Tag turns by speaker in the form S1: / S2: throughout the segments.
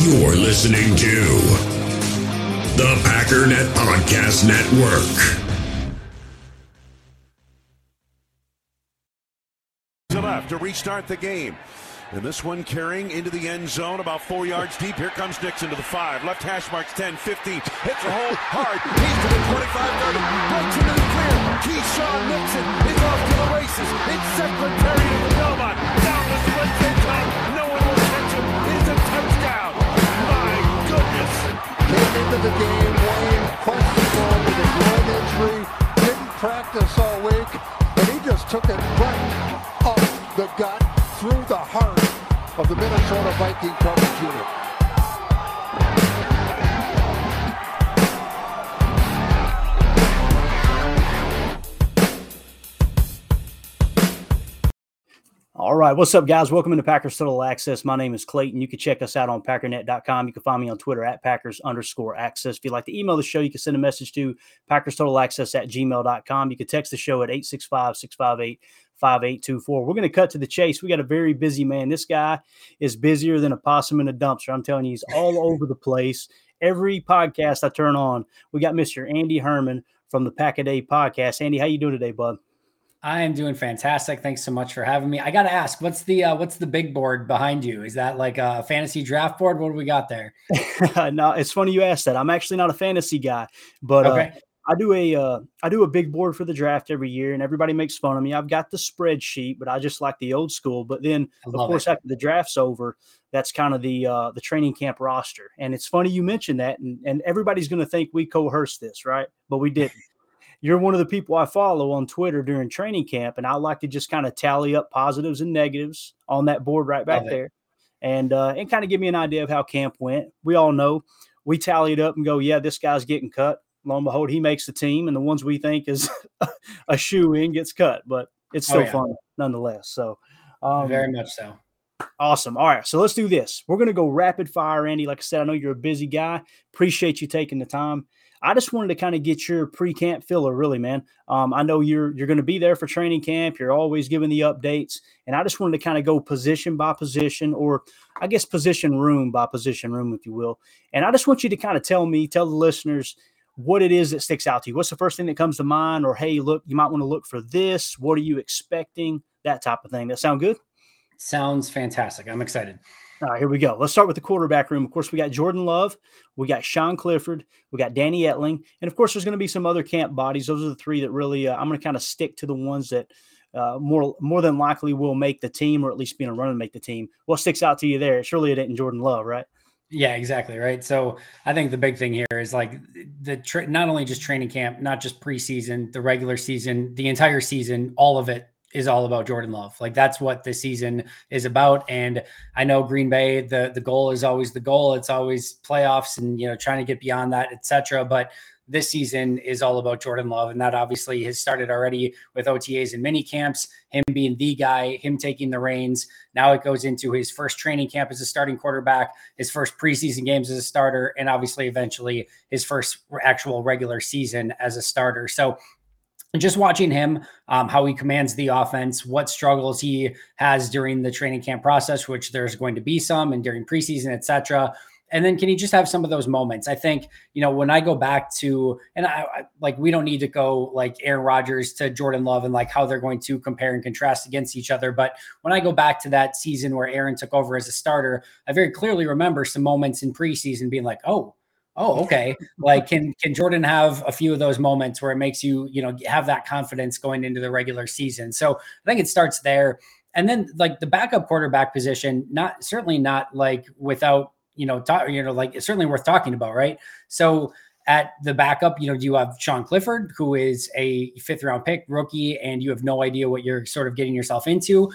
S1: You're listening to the Packernet Podcast Network.
S2: Left to restart the game. And this one carrying into the end zone about four yards deep. Here comes Nixon to the five. Left hash marks 10, 15. Hits a hole hard. He's to the 25, 30. Breaks into the clear. Keisean Nixon is off to the races. It's Secretariat of the Belmont. Down the split
S3: Came into the game, Wayne, questionable with a groin injury. Didn't practice all week. And he just took it right up the gut through the heart of the Minnesota Viking coverage unit.
S4: All right. What's up, guys? Welcome into Packers Total Access. My name is Clayton. You can check us out on packernet.com. You can find me on Twitter at Packers underscore access. If you'd like to email the show, you can send a message to Packers Total Access at gmail.com. You can text the show at 865 658 5824. We're going to cut to the chase. We got a very busy man. This guy is busier than a possum in a dumpster. I'm telling you, he's all over the place. Every podcast I turn on, we got Mr. Andy Herman from the Pack a Day podcast. Andy, how you doing today, bud?
S5: I am doing fantastic. Thanks so much for having me. I got to ask, what's the uh, what's the big board behind you? Is that like a fantasy draft board? What do we got there?
S4: no, it's funny you asked that. I'm actually not a fantasy guy, but okay. uh, I do a uh, I do a big board for the draft every year, and everybody makes fun of me. I've got the spreadsheet, but I just like the old school. But then, of course, it. after the draft's over, that's kind of the uh, the training camp roster. And it's funny you mentioned that, and, and everybody's going to think we coerced this, right? But we didn't you're one of the people I follow on Twitter during training camp, and I like to just kind of tally up positives and negatives on that board right back there, and uh, and kind of give me an idea of how camp went. We all know we tally it up and go, yeah, this guy's getting cut. Lo and behold, he makes the team, and the ones we think is a shoe in gets cut, but it's still oh, yeah. fun nonetheless. So,
S5: um, very much so.
S4: Awesome. All right. So let's do this. We're going to go rapid fire, Andy. Like I said, I know you're a busy guy. Appreciate you taking the time. I just wanted to kind of get your pre-camp filler, really, man. Um, I know you're you're going to be there for training camp. You're always giving the updates, and I just wanted to kind of go position by position, or I guess position room by position room, if you will. And I just want you to kind of tell me, tell the listeners what it is that sticks out to you. What's the first thing that comes to mind? Or hey, look, you might want to look for this. What are you expecting? That type of thing. That sound good?
S5: Sounds fantastic. I'm excited.
S4: All right, here we go. Let's start with the quarterback room. Of course, we got Jordan Love, we got Sean Clifford, we got Danny Etling, and of course, there's going to be some other camp bodies. Those are the three that really uh, I'm going to kind of stick to the ones that uh, more more than likely will make the team, or at least be in a run and make the team. What sticks out to you there? Surely it ain't Jordan Love, right?
S5: Yeah, exactly. Right. So I think the big thing here is like the tra- not only just training camp, not just preseason, the regular season, the entire season, all of it is all about Jordan Love. Like that's what the season is about. And I know Green Bay, the the goal is always the goal. It's always playoffs and you know trying to get beyond that, etc. But this season is all about Jordan Love, and that obviously has started already with OTAs and mini camps. Him being the guy, him taking the reins. Now it goes into his first training camp as a starting quarterback, his first preseason games as a starter, and obviously eventually his first actual regular season as a starter. So and just watching him, um, how he commands the offense, what struggles he has during the training camp process, which there's going to be some, and during preseason, etc. And then can he just have some of those moments? I think you know when I go back to and I, I like we don't need to go like Aaron Rodgers to Jordan Love and like how they're going to compare and contrast against each other. But when I go back to that season where Aaron took over as a starter, I very clearly remember some moments in preseason being like, oh oh okay. Like can can jordan have a few of those moments where it makes you you know have that confidence going into the regular season? So i think it starts there. And then like the backup quarterback position not certainly not like without you know talk, you know like it's certainly worth talking about right? So at the backup, you know, do you have Sean Clifford, who is a fifth round pick rookie, and you have no idea what you're sort of getting yourself into.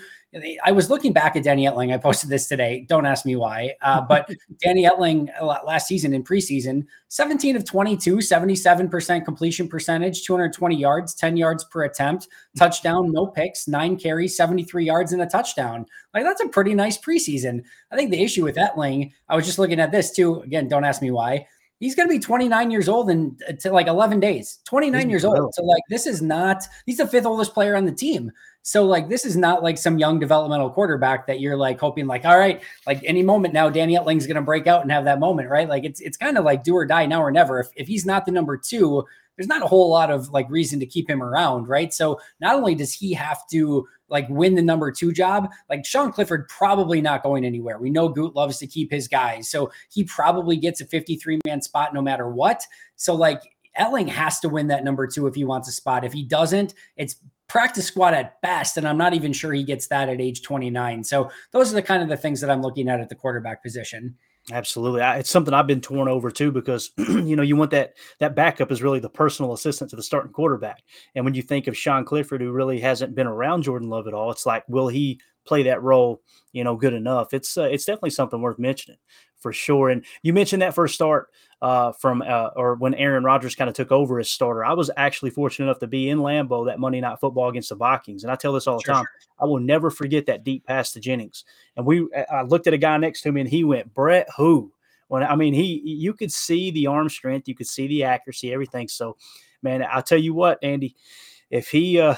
S5: I was looking back at Danny Etling. I posted this today. Don't ask me why. Uh, but Danny Etling uh, last season in preseason, 17 of 22, 77% completion percentage, 220 yards, 10 yards per attempt, touchdown, no picks, nine carries, 73 yards, and a touchdown. Like that's a pretty nice preseason. I think the issue with Etling, I was just looking at this too. Again, don't ask me why. He's going to be 29 years old in to like 11 days. 29 years old. So like this is not. He's the fifth oldest player on the team. So like this is not like some young developmental quarterback that you're like hoping like all right like any moment now Danny Etling's going to break out and have that moment right? Like it's it's kind of like do or die now or never. If, if he's not the number two there's not a whole lot of like reason to keep him around right? So not only does he have to like win the number two job like Sean Clifford probably not going anywhere. We know Gute loves to keep his guys so he probably gets a 53 man spot no matter what. So like Etling has to win that number two if he wants a spot. If he doesn't, it's practice squad at best. And I'm not even sure he gets that at age 29. So those are the kind of the things that I'm looking at at the quarterback position.
S4: Absolutely. It's something I've been torn over too because you know you want that that backup is really the personal assistant to the starting quarterback. And when you think of Sean Clifford who really hasn't been around Jordan Love at all, it's like will he play that role, you know, good enough? It's uh, it's definitely something worth mentioning for sure. And you mentioned that first start uh, from uh, or when Aaron Rodgers kind of took over as starter. I was actually fortunate enough to be in Lambeau that Monday Night Football against the Vikings, and I tell this all the sure, time. Sure. I will never forget that deep pass to Jennings. And we, I looked at a guy next to me, and he went, "Brett, who?" When I mean, he, you could see the arm strength, you could see the accuracy, everything. So, man, I'll tell you what, Andy if he uh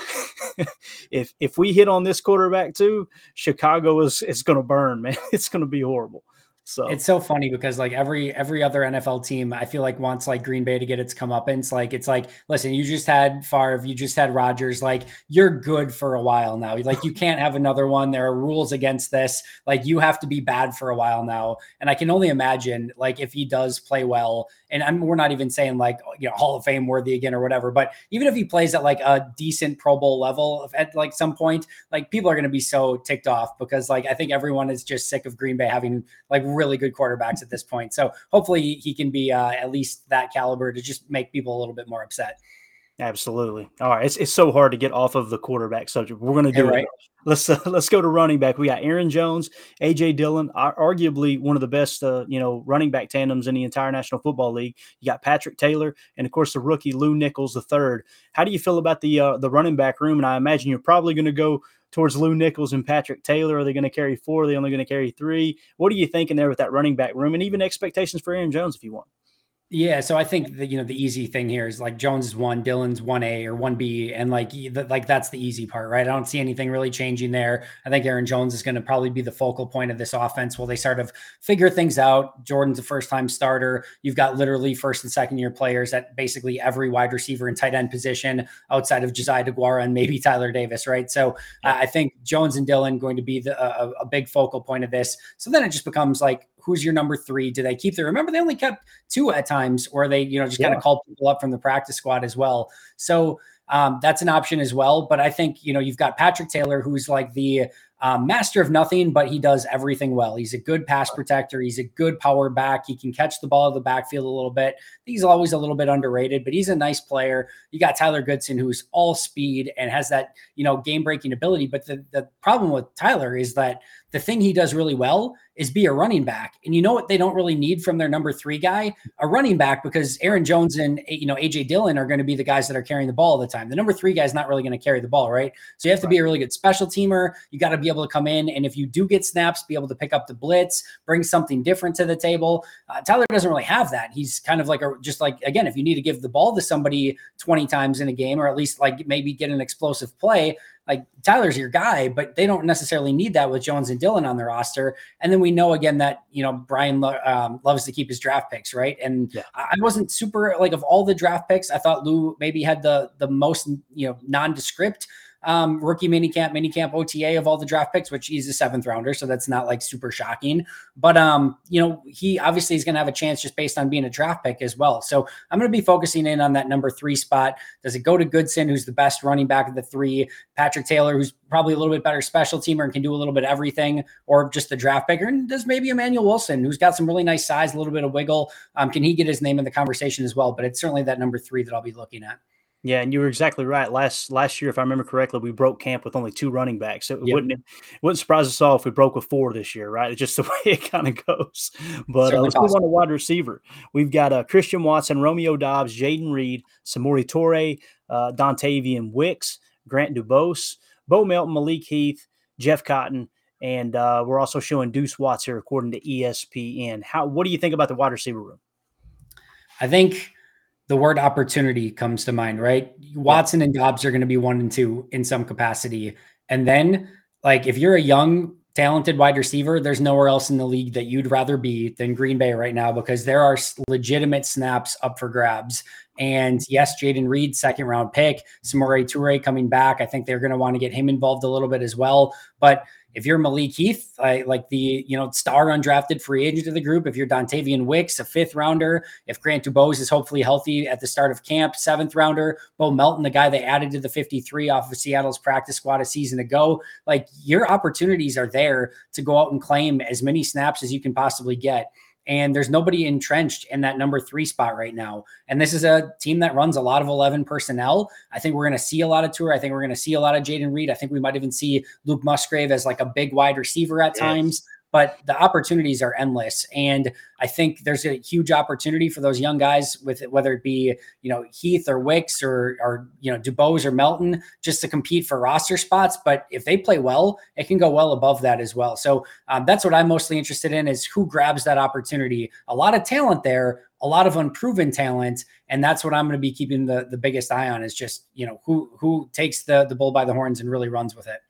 S4: if if we hit on this quarterback too, Chicago is is going to burn, man. It's going to be horrible. So
S5: it's so funny because like every every other NFL team, I feel like wants like Green Bay to get its comeuppance. Like it's like, listen, you just had Favre, you just had Rodgers. Like you're good for a while now. Like you can't have another one. There are rules against this. Like you have to be bad for a while now. And I can only imagine like if he does play well, and I'm, we're not even saying like you know Hall of Fame worthy again or whatever, but even if he plays at like a decent Pro Bowl level at like some point, like people are going to be so ticked off because like I think everyone is just sick of Green Bay having like really good quarterbacks at this point. So hopefully he can be uh, at least that caliber to just make people a little bit more upset.
S4: Absolutely. All right, it's, it's so hard to get off of the quarterback subject. We're going to do right. it. Let's uh, let's go to running back. We got Aaron Jones, AJ Dillon, arguably one of the best uh, you know running back tandems in the entire National Football League. You got Patrick Taylor, and of course the rookie Lew Nichols the third. How do you feel about the uh, the running back room? And I imagine you're probably going to go towards Lew Nichols and Patrick Taylor? Are they going to carry four? Are they only going to carry three? What are you thinking there with that running back room and even expectations for Aaron Jones if you want?
S5: Yeah, so I think that you know the easy thing here is like Jones is one, Dillon's one A or one B, and like like that's the easy part, right? I don't see anything really changing there. I think Aaron Jones is going to probably be the focal point of this offense while they sort of figure things out. Jordan's a first time starter. You've got literally first and second year players at basically every wide receiver and tight end position outside of Josiah DeGuara and maybe Tyler Davis, right? So I think Jones and Dylan going to be the, a, a big focal point of this. So then it just becomes like who's your number three? Do they keep their? Remember, they only kept two at times, or they, you know, just yeah. kind of called people up from the practice squad as well. So um, that's an option as well. But I think you know you've got Patrick Taylor, who's like the um, master of nothing, but he does everything well. He's a good pass protector. He's a good power back. He can catch the ball in the backfield a little bit. He's always a little bit underrated, but he's a nice player. You got Tyler Goodson, who's all speed and has that you know game breaking ability. But the the problem with Tyler is that the thing he does really well is be a running back. And you know what they don't really need from their number three guy? A running back, because Aaron Jones and you know AJ Dillon are going to be the guys that are carrying the ball all the time. The number three guy is not really going to carry the ball, right? So you have to be a really good special teamer. You got to be able to come in, and if you do get snaps, be able to pick up the blitz, bring something different to the table. Uh, Tyler doesn't really have that. He's kind of like a just like again, if you need to give the ball to somebody 20 times in a game, or at least like maybe get an explosive play, like Tyler's your guy, but they don't necessarily need that with Jones and Dillon on their roster. And then we know again that you know Brian lo- um, loves to keep his draft picks, right? And yeah. I wasn't super like of all the draft picks, I thought Lew maybe had the the most you know nondescript um, rookie minicamp, minicamp OTA of all the draft picks, which he's a seventh rounder, so that's not like super shocking. But um, you know, he obviously is going to have a chance just based on being a draft pick as well. So I'm going to be focusing in on that number three spot. Does it go to Goodson, who's the best running back of the three? Patrick Taylor, who's probably a little bit better special teamer and can do a little bit of everything, or just the draft picker? And does maybe Emanuel Wilson, who's got some really nice size, a little bit of wiggle, um, can he get his name in the conversation as well? But it's certainly that number three that I'll be looking at.
S4: Yeah, and you were exactly right. Last last year, if I remember correctly, we broke camp with only two running backs. So it yep. wouldn't it wouldn't surprise us all if we broke with four this year, right? It's just the way it kind of goes. But uh, let's move on to wide receiver. We've got uh, Christian Watson, Romeo Doubs, Jayden Reed, Samori Toure, uh, Dontayvion Wicks, Grant DuBose, Bo Melton, Malik Heath, Jeff Cotton, and uh, we're also showing Duece Watts here according to ESPN. How what do you think about the wide receiver room?
S5: I think the word opportunity comes to mind, right? Watson and Doubs are going to be one and two in some capacity. And then, like, if you're a young, talented wide receiver, there's nowhere else in the league that you'd rather be than Green Bay right now because there are legitimate snaps up for grabs. And yes, Jayden Reed, second round pick, Samori Toure coming back. I think they're going to want to get him involved a little bit as well. But if you're Malik Heath, like the you know star undrafted free agent of the group, if you're Dontayvion Wicks, a fifth rounder, if Grant DuBose is hopefully healthy at the start of camp, seventh rounder, Bo Melton, the guy they added to the 53 off of Seattle's practice squad a season ago, like your opportunities are there to go out and claim as many snaps as you can possibly get and there's nobody entrenched in that number three spot right now. And this is a team that runs a lot of 11 personnel. I think we're going to see a lot of Toure. I think we're going to see a lot of Jayden Reed. I think we might even see Luke Musgrave as like a big wide receiver at yes. times but the opportunities are endless. And I think there's a huge opportunity for those young guys with whether it be, you know, Heath or Wicks or, or, you know, DuBose or Melton just to compete for roster spots. But if they play well, it can go well above that as well. So um, that's what I'm mostly interested in is who grabs that opportunity. A lot of talent there, a lot of unproven talent. And that's what I'm going to be keeping the, the biggest eye on is just, you know, who, who takes the, the bull by the horns and really runs with it.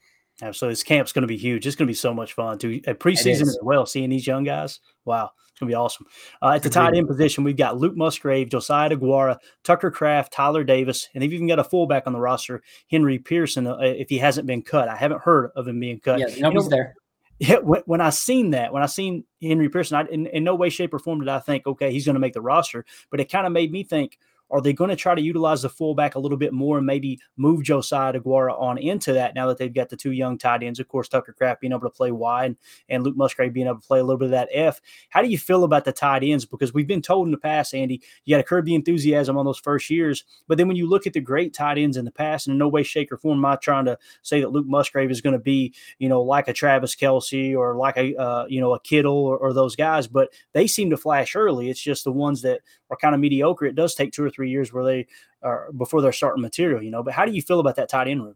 S4: Absolutely. This camp's going to be huge. It's going to be so much fun too. At preseason as well, seeing these young guys. Wow. It's going to be awesome. Uh, at the tight end position, we've got Luke Musgrave, Josiah DeGuara, Tucker Kraft, Tyler Davis, and they've even got a fullback on the roster, Henry Pearson, uh, if he hasn't been cut. I haven't heard of him being cut.
S5: Yeah, nobody's you know, there.
S4: Yeah, when, when, I seen that, when I seen Henry Pearson, I, in, in no way, shape, or form did I think, okay, he's going to make the roster. But it kind of made me think – are they going to try to utilize the fullback a little bit more and maybe move Josiah DeGuara on into that now that they've got the two young tight ends? Of course, Tucker Kraft being able to play wide and Luke Musgrave being able to play a little bit of that F. How do you feel about the tight ends? Because we've been told in the past, Andy, you got to curb the enthusiasm on those first years. But then when you look at the great tight ends in the past, and in no way, shape, or form am I trying to say that Luke Musgrave is going to be, you know, like a Travis Kelce or like a, uh, you know, a Kittle or, or those guys, but they seem to flash early. It's just the ones that are kind of mediocre. It does take two or three years where they are before they're starting material, you know. But how do you feel about that tight end room?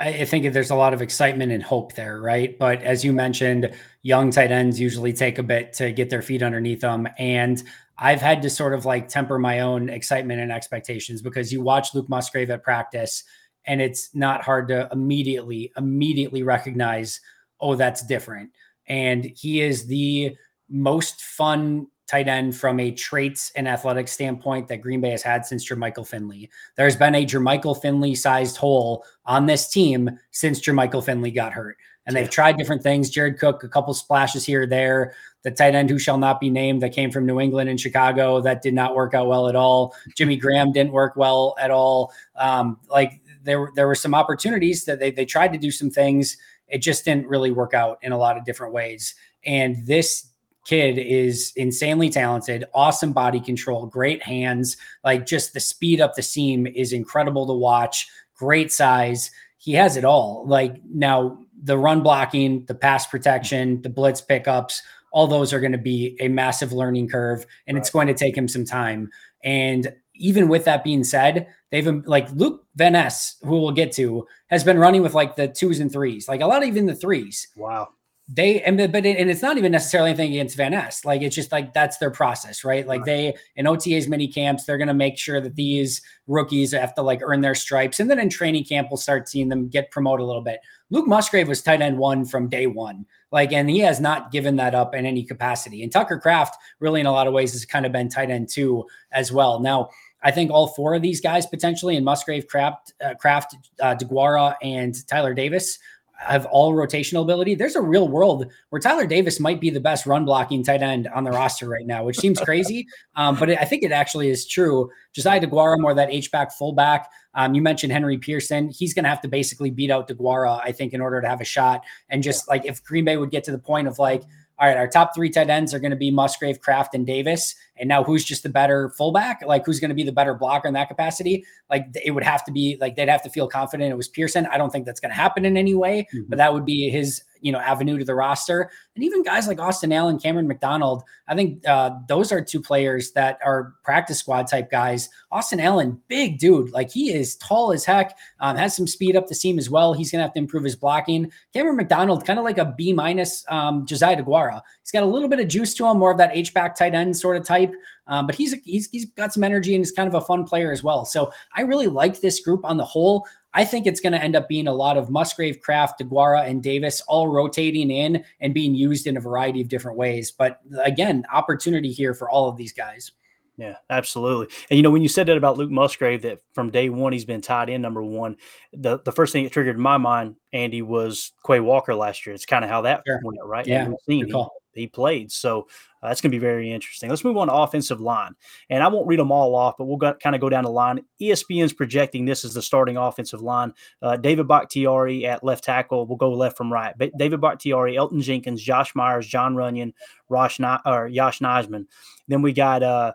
S5: I think there's a lot of excitement and hope there, right? But as you mentioned, young tight ends usually take a bit to get their feet underneath them. And I've had to sort of like temper my own excitement and expectations because you watch Luke Musgrave at practice and it's not hard to immediately, immediately recognize, oh, that's different. And he is the most fun tight end from a traits and athletic standpoint that Green Bay has had since Jermichael Finley. There's been a Jermichael Finley sized hole on this team since Jermichael Finley got hurt. And they've tried different things. Jared Cook, a couple splashes here or there. The tight end who shall not be named that came from New England and Chicago that did not work out well at all. Jimmy Graham didn't work well at all. Um, like there, there were some opportunities that they, they tried to do some things. It just didn't really work out in a lot of different ways. And this kid is insanely talented, awesome body control, great hands. Like just the speed up the seam is incredible to watch. Great size. He has it all. Like now, the run blocking, the pass protection, the blitz pickups, all those are going to be a massive learning curve, and right. it's going to take him some time. And even with that being said, they've like Luke Van Ness, who we'll get to, has been running with like the twos and threes, like a lot of even the threes.
S4: Wow
S5: they and but it, and it's not even necessarily anything against Van Ness. Like it's just like that's their process, right? Like right. they in OTA's mini camps, they're gonna make sure that these rookies have to like earn their stripes, and then in training camp, we'll start seeing them get promoted a little bit. Luke Musgrave was tight end one from day one, like, and he has not given that up in any capacity. And Tucker Kraft, really, in a lot of ways, has kind of been tight end two as well. Now. I think all four of these guys potentially, and Musgrave, Kraft, uh, Kraft, uh, DeGuara, and Tyler Davis have all rotational ability. There's a real world where Tyler Davis might be the best run blocking tight end on the roster right now, which seems crazy, um, but it, I think it actually is true. Josiah DeGuara, more that H back fullback. Um, you mentioned Henry Pearson. He's going to have to basically beat out DeGuara, I think, in order to have a shot. And just like if Green Bay would get to the point of like, all right, our top three tight ends are going to be Musgrave, Kraft, and Davis. And now who's just the better fullback? Like who's going to be the better blocker in that capacity? Like it would have to be like they'd have to feel confident it was Pearson. I don't think that's going to happen in any way, mm-hmm. but that would be his you know avenue to the roster and even guys like austin allen cameron mcdonald i think uh, those are two players that are practice squad type guys austin allen big dude like he is tall as heck um, has some speed up the seam as well he's gonna have to improve his blocking cameron mcdonald kind of like a b minus um, josiah deguara he's got a little bit of juice to him more of that h-back tight end sort of type um, but he's, he's he's got some energy and he's kind of a fun player as well. So I really like this group on the whole. I think it's going to end up being a lot of Musgrave, Kraft, DeGuara, and Davis all rotating in and being used in a variety of different ways. But again, opportunity here for all of these guys.
S4: Yeah, absolutely. And you know, when you said that about Luke Musgrave, that from day one he's been tight end number one, the, the first thing that triggered in my mind, Andy, was Quay Walker last year. It's kind of how that sure. went, right?
S5: Yeah,
S4: he, he, played. So uh, that's going to be very interesting. Let's move on to offensive line. And I won't read them all off, but we'll kind of go down the line. ESPN's projecting this as the starting offensive line. Uh, David Bakhtiari at left tackle. We'll go left from right. But David Bakhtiari, Elgton Jenkins, Josh Myers, Jon Runyan, Rosh, or Yosh Nijman. Then we got uh,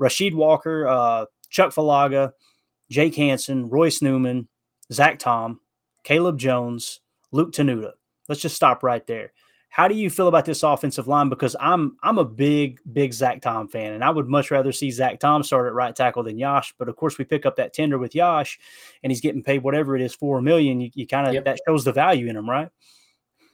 S4: Rasheed Walker, uh, Chuck Filiaga, Jake Hanson, Royce Newman, Zach Tom, Caleb Jones, Luke Tenuta. Let's just stop right there. How do you feel about this offensive line? Because I'm I'm a big big Zach Tom fan, and I would much rather see Zach Tom start at right tackle than Yosh. But of course, we pick up that tender with Yosh, and he's getting paid whatever it is four million. You, you kind of yep. that shows the value in him, right?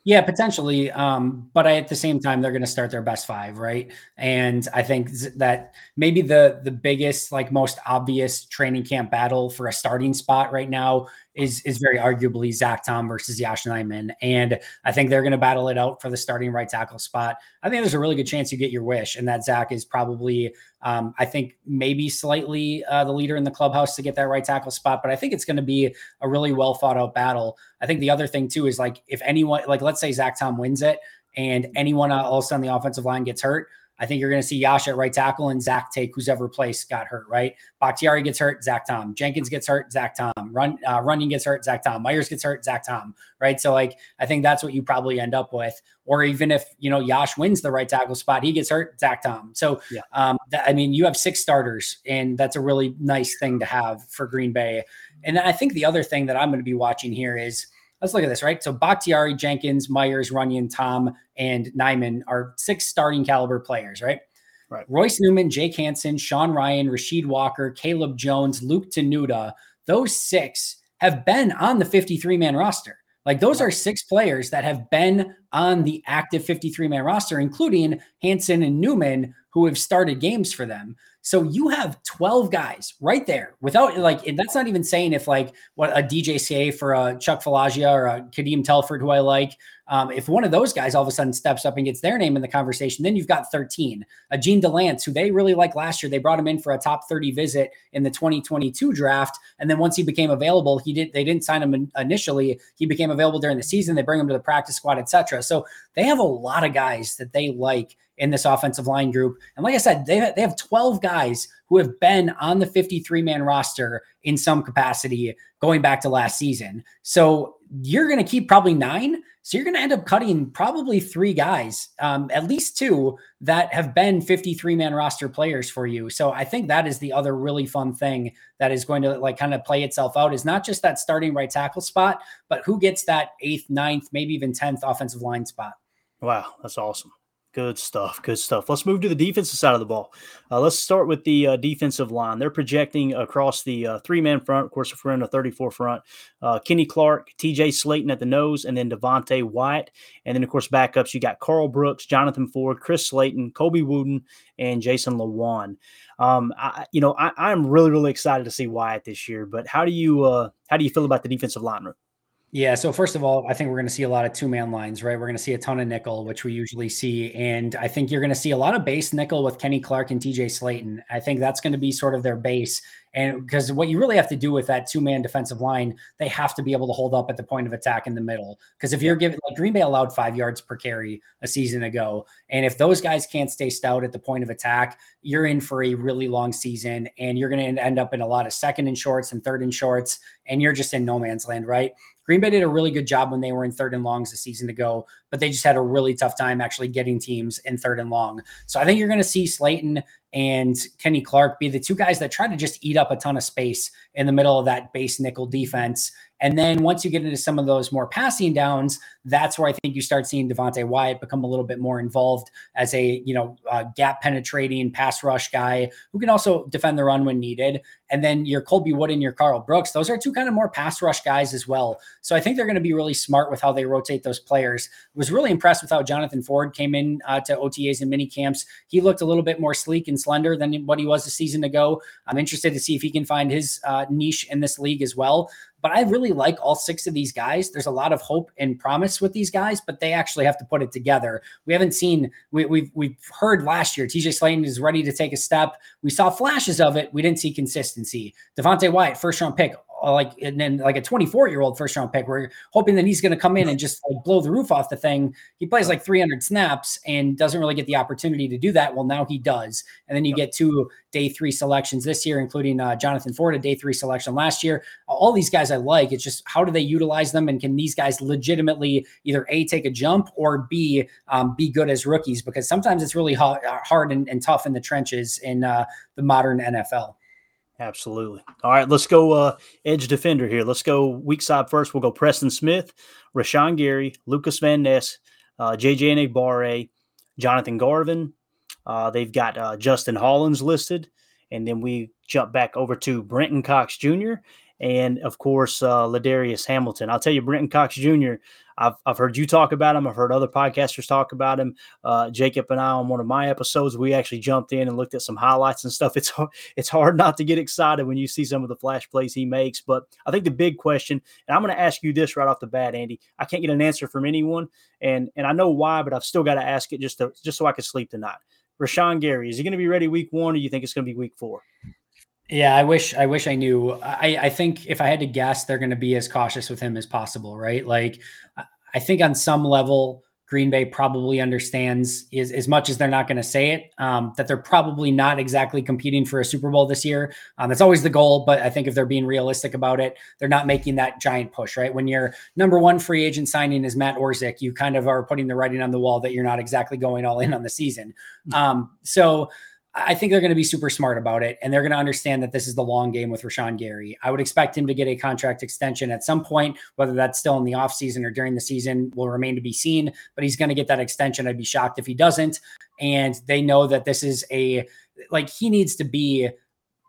S5: Yeah, potentially. Um, but I, at the same time, they're going to start their best five, right? And I think that maybe the the biggest, like most obvious training camp battle for a starting spot right now is is very arguably Zach Tom versus Yosh Nijman. And I think they're going to battle it out for the starting right tackle spot. I think there's a really good chance you get your wish, and that Zach is probably, um, I think, maybe slightly uh, the leader in the clubhouse to get that right tackle spot. But I think it's going to be a really well thought out battle. I think the other thing too is like if anyone, like let's say Zach Tom wins it, and anyone else on the offensive line gets hurt, I think you're going to see Yosh at right tackle and Zach take who's ever placed got hurt, right? Bakhtiari gets hurt, Zach Tom. Jenkins gets hurt, Zach Tom. Run uh, Runyan gets hurt, Zach Tom. Myers gets hurt, Zach Tom, right? So like I think that's what you probably end up with. Or even if you know Yosh wins the right tackle spot, he gets hurt, Zach Tom. So yeah. um, that, I mean, you have six starters, and that's a really nice thing to have for Green Bay. And I think the other thing that I'm going to be watching here is let's look at this, right? So Bakhtiari, Jenkins, Myers, Runyan, Tom, and Nijman are six starting caliber players, right?
S4: Right.
S5: Royce Newman, Jake Hanson, Sean Rhyan, Rasheed Walker, Caleb Jones, Luke Tenuta, those six have been on the 53 man roster. Like those are six players that have been on the active 53 man roster, including Hanson and Newman, who have started games for them. So you have 12 guys right there without like, that's not even saying if like what a DJ Say for a Chuck Filiaga or a Kadeem Telfort, who I like, um, if one of those guys all of a sudden steps up and gets their name in the conversation, then you've got 13. A Jean Delance, who they really like last year, they brought him in for a top 30 visit in the 2022 draft. And then once he became available, he did they didn't sign him initially. He became available during the season. They bring him to the practice squad, etc. So they have a lot of guys that they like in this offensive line group. And like I said, they, they have 12 guys who have been on the 53 man roster in some capacity going back to last season. So you're going to keep probably nine. So you're going to end up cutting probably three guys, um, at least two that have been 53 man roster players for you. So I think that is the other really fun thing that is going to like kind of play itself out is not just that starting right tackle spot, but who gets that eighth, ninth, maybe even 10th offensive line spot.
S4: Wow, that's awesome. Good stuff. Good stuff. Let's move to the defensive side of the ball. Uh, let's start with the uh, defensive line. They're projecting across the uh, three man front. Of course, if we're in a 34 front, uh, Kenny Clark, TJ Slaton at the nose, and then Devonte Wyatt. And then, of course, backups, you got Karl Brooks, Jonathan Ford, Chris Slayton, Colby Wooden, and Jason Lewan. Um, I, you know, I, am really, really excited to see Wyatt this year. But how do you uh, how do you feel about the defensive line?
S5: Yeah. So first of all, I think we're going to see a lot of two man lines, right? We're going to see a ton of nickel, which we usually see, and I think you're going to see a lot of base nickel with Kenny Clark and TJ Slaton. I think that's going to be sort of their base, and because what you really have to do with that two man defensive line, they have to be able to hold up at the point of attack in the middle. Because if you're giving like Green Bay allowed five yards per carry a season ago, and if those guys can't stay stout at the point of attack, you're in for a really long season, and you're going to end up in a lot of second and shorts and third and shorts, and you're just in no man's land, right? Green Bay did a really good job when they were in third and longs a season ago, but they just had a really tough time actually getting teams in third and long. So I think you're going to see Slaton and Kenny Clark be the two guys that try to just eat up a ton of space in the middle of that base nickel defense. And then once you get into some of those more passing downs, that's where I think you start seeing Devonte Wyatt become a little bit more involved as a you know uh, gap penetrating pass rush guy who can also defend the run when needed. And then your Colby Wood and your Karl Brooks, those are two kind of more pass rush guys as well. So I think they're going to be really smart with how they rotate those players. Was really impressed with how Jonathan Ford came in uh, to OTAs and mini camps. He looked a little bit more sleek and slender than what he was a season ago. I'm interested to see if he can find his uh, niche in this league as well. But I really like all six of these guys. There's a lot of hope and promise with these guys, but they actually have to put it together. We haven't seen, we, we've, we've heard last year, TJ Slaton is ready to take a step. We saw flashes of it. We didn't see consistency. Devonte Wyatt, first round pick, like and then like a 24 year old first round pick. We're hoping that he's going to come in and just like blow the roof off the thing. He plays like 300 snaps and doesn't really get the opportunity to do that. Well, now he does. And then you get two day three selections this year, including uh, Jonathan Ford, a day three selection last year. All these guys I like. It's just how do they utilize them, and can these guys legitimately either a take a jump or b um, be good as rookies? Because sometimes it's really hard and, and tough in the trenches in uh, the modern NFL.
S4: Absolutely. All right, let's go uh, edge defender here. Let's go weak side first. We'll go Preston Smith, Rashan Gary, Lukas Van Ness, uh, JJ Enagbare, Jonathan Garvin. Uh, they've got uh, Justin Hollins listed. And then we jump back over to Brenton Cox Jr. and, of course, uh, Ladarius Hamilton. I'll tell you, Brenton Cox Jr., I've, I've heard you talk about him. I've heard other podcasters talk about him. Uh, Jacob and I on one of my episodes, we actually jumped in and looked at some highlights and stuff. It's it's hard not to get excited when you see some of the flash plays he makes. But I think the big question, and I'm going to ask you this right off the bat, Andy. I can't get an answer from anyone, and and I know why, but I've still got to ask it just to just so I can sleep tonight. Rashan Gary, is he going to be ready week one, or do you think it's going to be week four?
S5: Yeah, I wish I wish I knew. I, I think if I had to guess, they're going to be as cautious with him as possible, right? Like I think on some level, Green Bay probably understands is as much as they're not going to say it, um, that they're probably not exactly competing for a Super Bowl this year. Um, that's always the goal, but I think if they're being realistic about it, they're not making that giant push, right? When your number one free agent signing is Matt Orzech, you kind of are putting the writing on the wall that you're not exactly going all in on the season. Mm. Um, so I think they're going to be super smart about it, and they're going to understand that this is the long game with Rashan Gary. I would expect him to get a contract extension at some point, whether that's still in the offseason or during the season will remain to be seen, but he's going to get that extension. I'd be shocked if he doesn't. And they know that this is a like he needs to be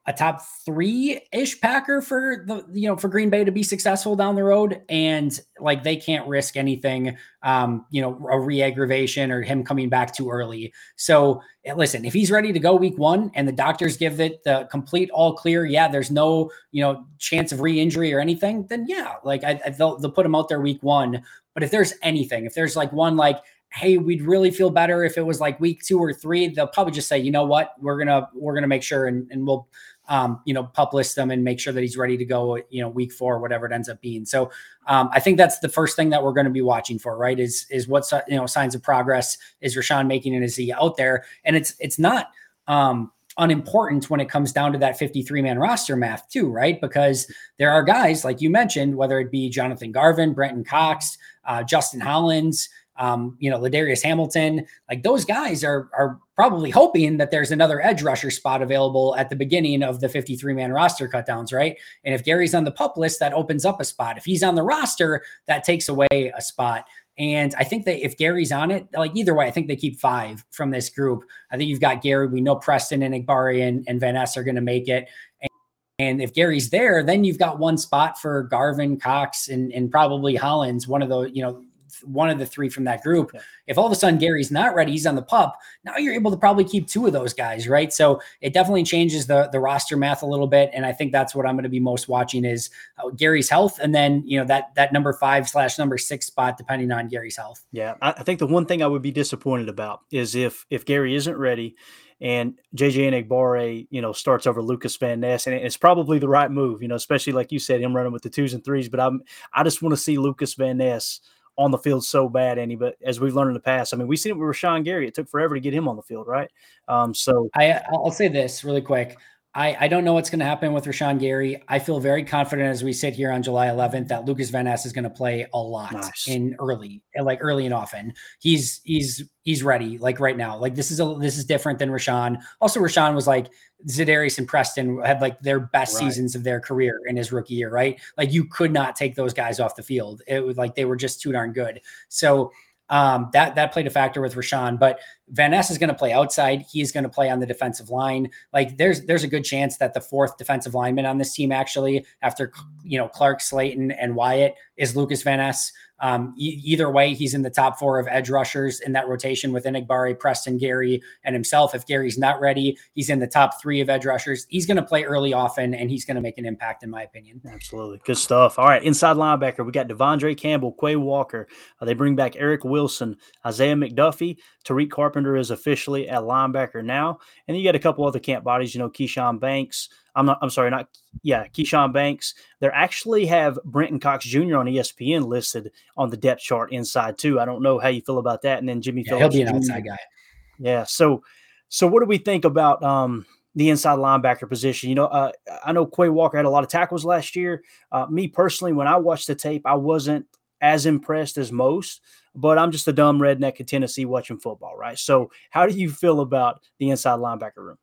S5: a top three ish Packer for the you know for Green Bay to be successful down the road, and like they can't risk anything, um, you know, a re-aggravation or him coming back too early. So eh, listen, if he's ready to go week one and the doctors give it the complete all clear, yeah, there's no you know chance of re-injury or anything, then yeah, like I, I they'll, they'll put him out there week one. But if there's anything, if there's like one like hey, we'd really feel better if it was like week two or three. They'll probably just say, you know what, we're gonna we're gonna make sure and, and we'll um, you know, publish them and make sure that he's ready to go, you know, week four, whatever it ends up being. So um, I think that's the first thing that we're going to be watching for, right? Is is what you know signs of progress is Rashan making and is he out there? And it's it's not um, unimportant when it comes down to that 53 man roster math too, right? Because there are guys like you mentioned, whether it be Jonathan Garvin, Brenton Cox, uh, Justin Hollins um, you know, Ladarius Hamilton, like those guys are are probably hoping that there's another edge rusher spot available at the beginning of the 53 man roster cutdowns, right? And if Gary's on the pup list, that opens up a spot. If he's on the roster, that takes away a spot. And I think that if Gary's on it, like either way, I think they keep five from this group. I think you've got Gary. We know Preston and Igbari and, and Van Ness are going to make it. And, and if Gary's there, then you've got one spot for Garvin, Cox, and, and probably Hollins, one of the, you know, one of the three from that group. Yeah. If all of a sudden Gary's not ready, he's on the pup. Now you're able to probably keep two of those guys, right? So it definitely changes the the roster math a little bit, and I think that's what I'm going to be most watching is uh, Gary's health, and then you know that that number five slash number six spot depending on Gary's health.
S4: Yeah, I, I think the one thing I would be disappointed about is if if Gary isn't ready and JJ Enagbare, you know, starts over Lukas Van Ness, and it's probably the right move, you know, especially like you said, him running with the twos and threes. But I'm, I just want to see Lukas Van Ness on the field so bad, Andy. But as we've learned in the past, I mean, we've seen it with Rashan Gary. It took forever to get him on the field, right? Um, so
S5: I, I'll say this really quick. I, I don't know what's going to happen with Rashan Gary. I feel very confident as we sit here on July 11th that Lukas Van Ness is going to play a lot nice. in early, like early and often. He's he's he's ready, like right now. Like this is a this is different than Rashan. Also, Rashawn was like Za'Darius and Preston had like their best right. seasons of their career in his rookie year, right? Like you could not take those guys off the field. It was like they were just too darn good. So um, that that played a factor with Rashan, but Van Ness is going to play outside. He's going to play on the defensive line. Like there's there's a good chance that the fourth defensive lineman on this team actually, after you know Clark Slaton and Wyatt, is Lukas Van Ness. Um, e- either way, he's in the top four of edge rushers in that rotation with Enagbare, Preston, Gary, and himself. If Gary's not ready, he's in the top three of edge rushers. He's going to play early often, and he's going to make an impact, in my opinion.
S4: Absolutely. Good stuff. All right. Inside linebacker, we got De'Vondre Campbell, Quay Walker. Uh, they bring back Eric Wilson, Isaiah McDuffie. Tariq Carpenter is officially at linebacker now. And you got a couple other camp bodies, you know, Keshawn Banks. I'm not, I'm sorry, not, yeah, Keshawn Banks. They actually have Brenton Cox Jr. on ESPN listed on the depth chart inside, too. I don't know how you feel about that. And then Jimmy
S5: yeah, Phillips. He'll be an outside guy.
S4: Yeah. So, so what do we think about, um, the inside linebacker position. You know, uh, I know Quay Walker had a lot of tackles last year. Uh, me personally, when I watched the tape, I wasn't as impressed as most, but I'm just a dumb redneck in Tennessee watching football, right? So, how do you feel about the inside linebacker room?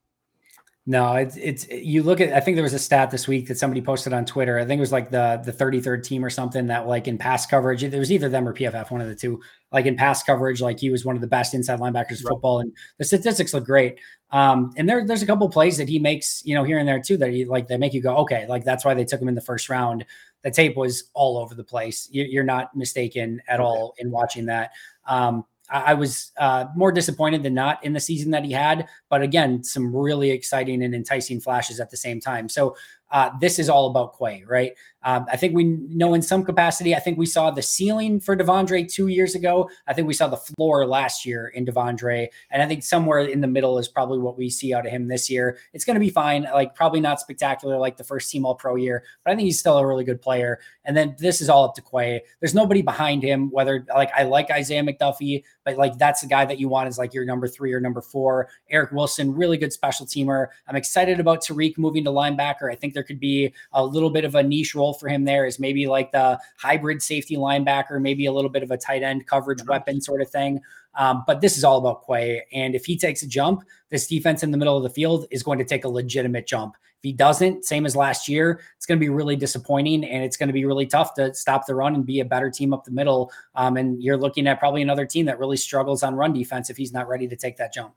S5: No, it's it's you look at I think there was a stat this week that somebody posted on Twitter. I think it was like the the 33rd team or something that like in pass coverage, it was either them or PFF, one of the two. Like in pass coverage, like he was one of the best inside linebackers right. football, and the statistics look great. Um, and there there's a couple plays that he makes, you know, here and there too that he like they make you go, okay, like that's why they took him in the first round. The tape was all over the place. You, are not mistaken at all in watching that. Um, I was uh, more disappointed than not in the season that he had, but again, some really exciting and enticing flashes at the same time. So uh, this is all about Quay, right? Um, I think we know in some capacity. I think we saw the ceiling for De'Vondre two years ago. I think we saw the floor last year in De'Vondre, and I think somewhere in the middle is probably what we see out of him this year. It's going to be fine. Like probably not spectacular like the first team All Pro year, but I think he's still a really good player. And then this is all up to Quay. There's nobody behind him. Whether like I like Isaiah McDuffie, but like that's the guy that you want is like your number three or number four. Eric Wilson, really good special teamer. I'm excited about Tariq moving to linebacker. I think there could be a little bit of a niche role for him there, is maybe like the hybrid safety linebacker, maybe a little bit of a tight end coverage weapon sort of thing. Um, but this is all about Quay. And if he takes a jump, this defense in the middle of the field is going to take a legitimate jump. If he doesn't, same as last year, it's going to be really disappointing and it's going to be really tough to stop the run and be a better team up the middle. Um, and you're looking at probably another team that really struggles on run defense if he's not ready to take that jump.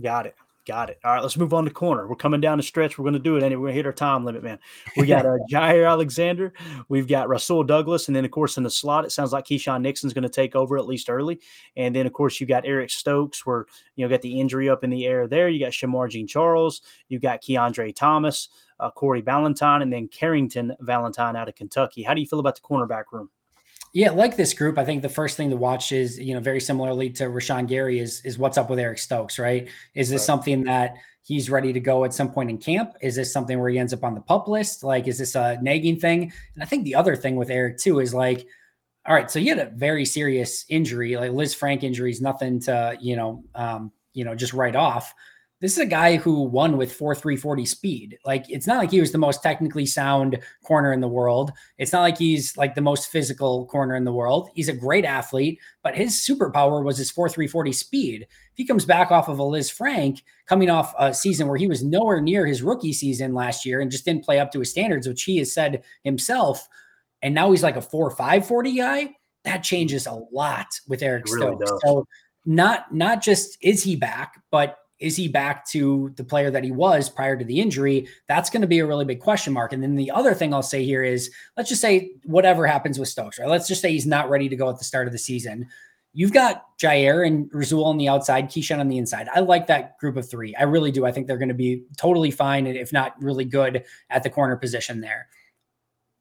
S4: Got it. Got it. All right, let's move on to corner. We're coming down the stretch. We're going to do it anyway. We're going to hit our time limit, man. We got uh, Jaire Alexander. We've got Rasul Douglas. And then, of course, in the slot, it sounds like Keisean Nixon's going to take over at least early. And then, of course, you got Eric Stokes, where, you know, got the injury up in the air there. You got Shemar Jean Charles. You got Kiondre Thomas, uh, Corey Ballentine, and then Carrington Valentine out of Kentucky. How do you feel about the cornerback room?
S5: Yeah, like this group, I think the first thing to watch is, you know, very similarly to Rashan Gary is is what's up with Eric Stokes, right? Is this right. something that he's ready to go at some point in camp? Is this something where he ends up on the pup list? Like, is this a nagging thing? And I think the other thing with Eric too is like, all right, so he had a very serious injury, like Lisfranc injuries, nothing to, you know, um, you know, just write off this is a guy who won with 4-3-40 speed. Like it's not like he was the most technically sound corner in the world. It's not like he's like the most physical corner in the world. He's a great athlete, but his superpower was his 4-3-40 speed. If he comes back off of a Lisfranc coming off a season where he was nowhere near his rookie season last year and just didn't play up to his standards, which he has said himself, and now he's like a 4-5-40 guy, that changes a lot with Eric really Stokes. Does. So not not just is he back, but is he back to the player that he was prior to the injury? That's going to be a really big question mark. And then the other thing I'll say here is let's just say whatever happens with Stokes, right? Let's just say he's not ready to go at the start of the season. You've got Jaire and Rasul on the outside, Keisean on the inside. I like that group of three. I really do. I think they're going to be totally fine, and if not really good, at the corner position there.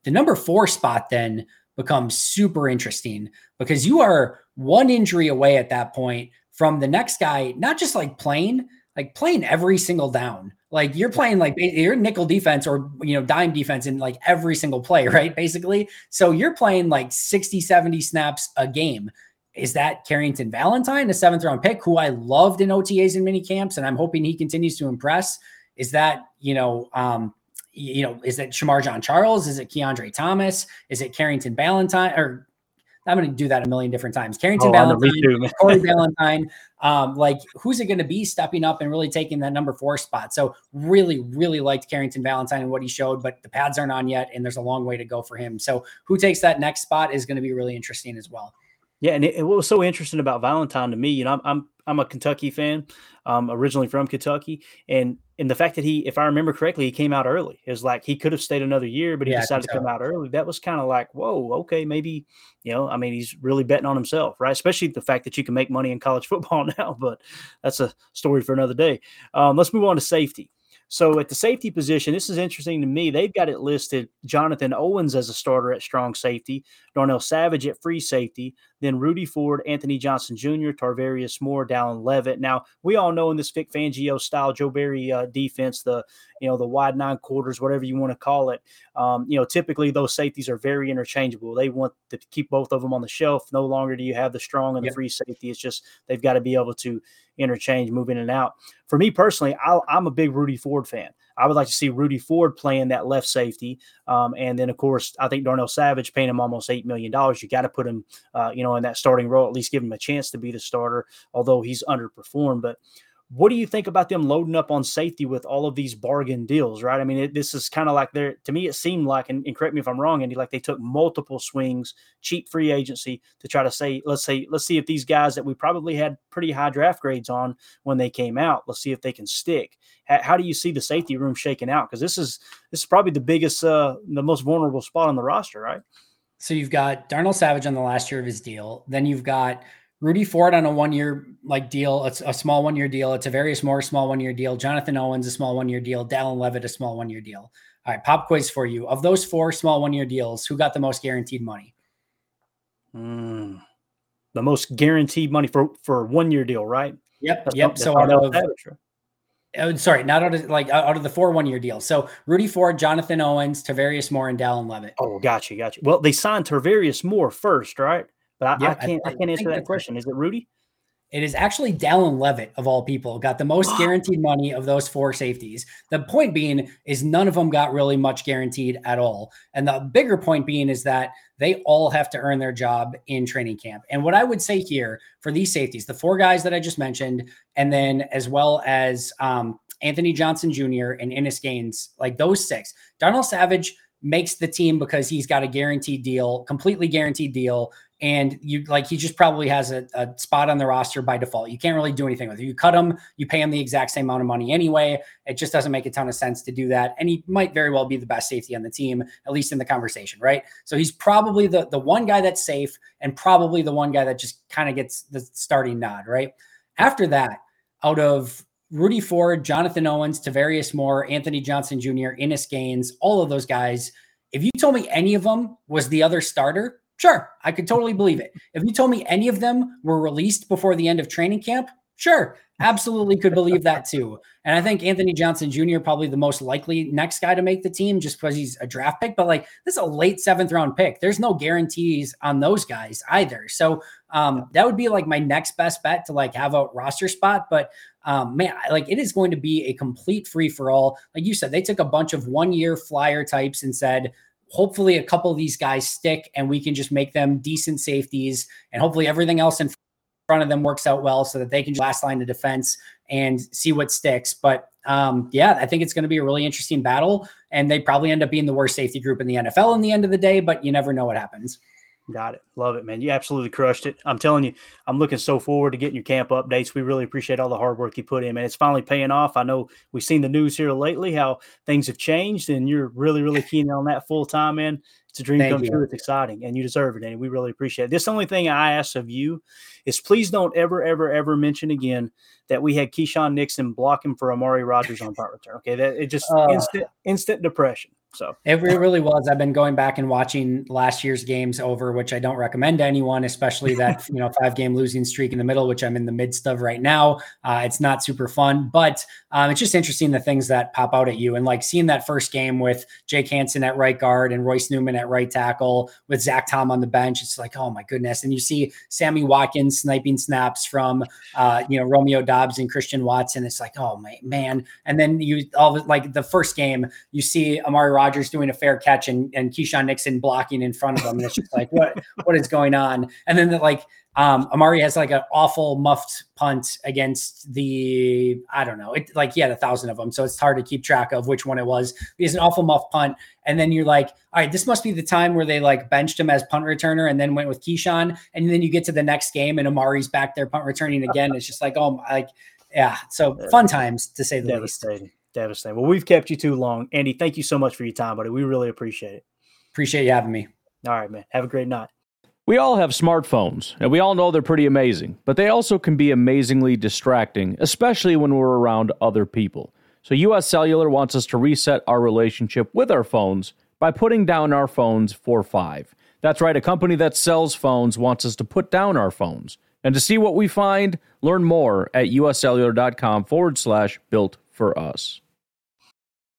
S5: The number four spot then becomes super interesting because you are one injury away at that point from the next guy, not just like playing, like playing every single down. Like you're playing like you're nickel defense or you know dime defense in like every single play, right? Basically. So you're playing like 60, 70 snaps a game. Is that Carrington Valentine, the seventh round pick, who I loved in OTAs and mini camps, and I'm hoping he continues to impress? Is that, you know, um, you know, is it Shemar John Charles? Is it Kiondre Thomas? Is it Carrington Valentine or I'm going to do that a million different times. Carrington oh, Valentine, Corey Valentine, um, like who's it going to be stepping up and really taking that number four spot? So really, really liked Carrington Valentine and what he showed, but the pads aren't on yet, and there's a long way to go for him. So who takes that next spot is going to be really interesting as well.
S4: Yeah, and it, what was so interesting about Valentine to me, you know, I'm I'm, I'm a Kentucky fan, um, originally from Kentucky, and and the fact that he, if I remember correctly, he came out early. Is like he could have stayed another year, but he yeah, decided to come out early. That was kind of like, whoa, okay, maybe, you know, I mean, he's really betting on himself, right? Especially the fact that you can make money in college football now, but that's a story for another day. Um, let's move on to safety. So at the safety position, this is interesting to me. They've got it listed Jonathan Owens as a starter at strong safety, Darnell Savage at free safety, then Rudy Ford, Anthony Johnson Jr., Tarvarius Moore, Dallin Leavitt. Now we all know in this Vic Fangio style Joe Barry uh, defense, the you know the wide nine quarters, whatever you want to call it. Um, you know, typically those safeties are very interchangeable. They want to keep both of them on the shelf. No longer do you have the strong and the yep. free safety. It's just they've got to be able to interchange, move in and out. For me personally, I, am a big Rudy Ford fan. I would like to see Rudy Ford playing that left safety, um, and then of course I think Darnell Savage paying him almost eight million dollars. You got to put him, uh, you know, in that starting role, at least give him a chance to be the starter, although he's underperformed. But what do you think about them loading up on safety with all of these bargain deals, right? I mean, it, this is kind of like they're, to me, it seemed like, and, and, correct me if I'm wrong, Andy, like they took multiple swings, cheap free agency to try to say, let's say, let's see if these guys that we probably had pretty high draft grades on when they came out, let's see if they can stick. How, how do you see the safety room shaking out? Because this is, this is probably the biggest, uh, the most vulnerable spot on the roster, right?
S5: So you've got Darnell Savage on the last year of his deal. Then you've got Rudy Ford on a one year like deal. It's a small one year deal. It's a Tarvarius Moore small one year deal. Jonathan Owens a small one year deal. Dallin Leavitt, a small one year deal. All right, pop quiz for you. Of those four small one year deals, who got the most guaranteed money?
S4: Mm, the most guaranteed money for for one year deal, right?
S5: Yep. That's yep. so out of oh, sorry, not out of like out of the four one year deals. So Rudy Ford, Jonathan Owens, Tarvarius Moore, and Dallin Leavitt.
S4: Oh, gotcha, gotcha. Well, they signed Tarvarius Moore first, right? But I, yeah, I can't I, I can't answer that question. Is it Rudy?
S5: It is actually Dallin Leavitt of all people got the most guaranteed money of those four safeties. The point being is none of them got really much guaranteed at all. And the bigger point being is that they all have to earn their job in training camp. And what I would say here for these safeties, the four guys that I just mentioned, and then as well as um, Anthony Johnson Jr. and Innis Gaines, like those six, Darnell Savage makes the team because he's got a guaranteed deal, completely guaranteed deal and you like he just probably has a, a, spot on the roster by default. You can't really do anything with it. You cut him, you pay him the exact same amount of money anyway. It just doesn't make a ton of sense to do that. And he might very well be the best safety on the team, at least in the conversation, right? So he's probably the the one guy that's safe and probably the one guy that just kind of gets the starting nod, right? After that, out of Rudy Ford, Jonathan Owens, Tarvarius Moore, Anthony Johnson Jr., Innis Gaines, all of those guys. If you told me any of them was the other starter, Sure, I could totally believe it. If you told me any of them were released before the end of training camp, sure, absolutely could believe that too. And I think Anthony Johnson Jr. probably the most likely next guy to make the team just because he's a draft pick. But like this is a late seventh round pick. There's no guarantees on those guys either. So um, that would be like my next best bet to like have a roster spot. But um, man, like it is going to be a complete free for all. Like you said, they took a bunch of one year flyer types and said, hopefully a couple of these guys stick and we can just make them decent safeties and hopefully everything else in front of them works out well so that they can just last line of defense and see what sticks. But um, yeah, I think it's going to be a really interesting battle and they probably end up being the worst safety group in the NFL in the end of the day, but you never know what happens.
S4: Got it. Love it, man. You absolutely crushed it. I'm telling you, I'm looking so forward to getting your camp updates. We really appreciate all the hard work you put in, man. It's finally paying off. I know we've seen the news here lately, how things have changed, and you're really, really keen on that full time, man. It's a dream Thank come you. true. It's exciting, and you deserve it, and we really appreciate it. This only thing I ask of you is please don't ever, ever, ever mention again that we had Keisean Nixon blocking for Amari Rodgers on punt return. Okay, that it just uh, instant, instant depression. So
S5: it really was. I've been going back and watching last year's games over, which I don't recommend to anyone, especially that you know five game losing streak in the middle, which I'm in the midst of right now. Uh, it's not super fun, but um, it's just interesting the things that pop out at you, and like seeing that first game with Jake Hansen at right guard and Royce Newman at right tackle with Zach Tom on the bench. It's like oh my goodness, and you see Sammy Watkins sniping snaps from uh, you know Romeo Doubs and Christian Watson. It's like oh my man, and then you all like the first game you see Amari Rodgers doing a fair catch and, and Keisean Nixon blocking in front of him. And it's just like, what what is going on? And then the, like Um, Amari has like an awful muffed punt against the I don't know, it like he had a thousand of them, so it's hard to keep track of which one it was. He's an awful muffed punt, and then you're like, all right, this must be the time where they like benched him as punt returner and then went with Keyshawn, and then you get to the next game and Amari's back there punt returning again. it's just like, oh, like yeah, so fun times to say the
S4: least. Devastating. Well, we've kept you too long, Andy. Thank you so much for your time, buddy. We really appreciate it.
S5: Appreciate you having me.
S4: All right, man. Have a great night.
S6: We all have smartphones, and we all know they're pretty amazing, but they also can be amazingly distracting, especially when we're around other people. So, US Cellular wants us to reset our relationship with our phones by putting down our phones for five. That's right, a company that sells phones wants us to put down our phones. And to see what we find, learn more at uscellular.com forward slash built for us.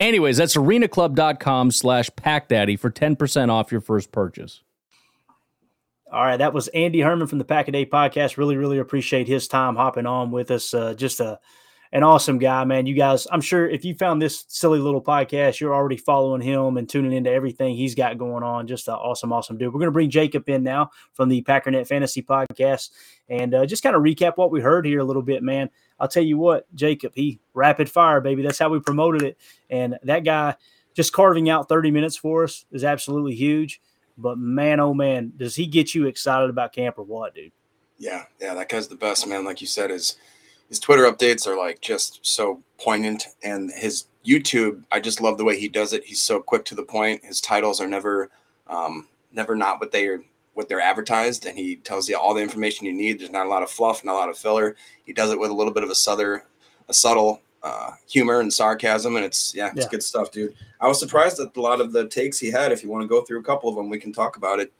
S6: Anyways, that's arenaclub.com slash packdaddy for 10% off your first purchase.
S4: All right, that was Andy Herman from the Pack a Day podcast. Really, really appreciate his time hopping on with us. Uh, just a an awesome guy, man. You guys, I'm sure if you found this silly little podcast, you're already following him and tuning into everything he's got going on. Just an awesome, awesome dude. We're going to bring Jacob in now from the Packernet Fantasy Podcast and uh, just kind of recap what we heard here a little bit, man. I'll tell you what, Jacob, he rapid fire, baby. That's how we promoted it. And that guy just carving out 30 minutes for us is absolutely huge. But man, oh man, does he get you excited about camp or what, dude?
S7: Yeah, yeah, that guy's the best, man. Like you said, his his Twitter updates are like just so poignant, and his YouTube, I just love the way he does it. He's so quick to the point. His titles are never, um, never not what they are what they're advertised, and he tells you all the information you need. There's not a lot of fluff, not a lot of filler. He does it with a little bit of a southern, a subtle uh, humor and sarcasm, and it's yeah, it's yeah. good stuff, dude. I was surprised at a lot of the takes he had. If you want to go through a couple of them, we can talk about it.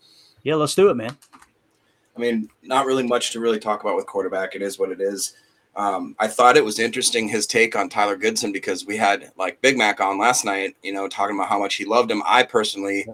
S4: Yeah, let's do it, man.
S7: I mean, not really much to really talk about with quarterback. It is what it is. Um, I thought it was interesting his take on Tyler Goodson because we had like Big Mac on last night, you know, talking about how much he loved him. I personally,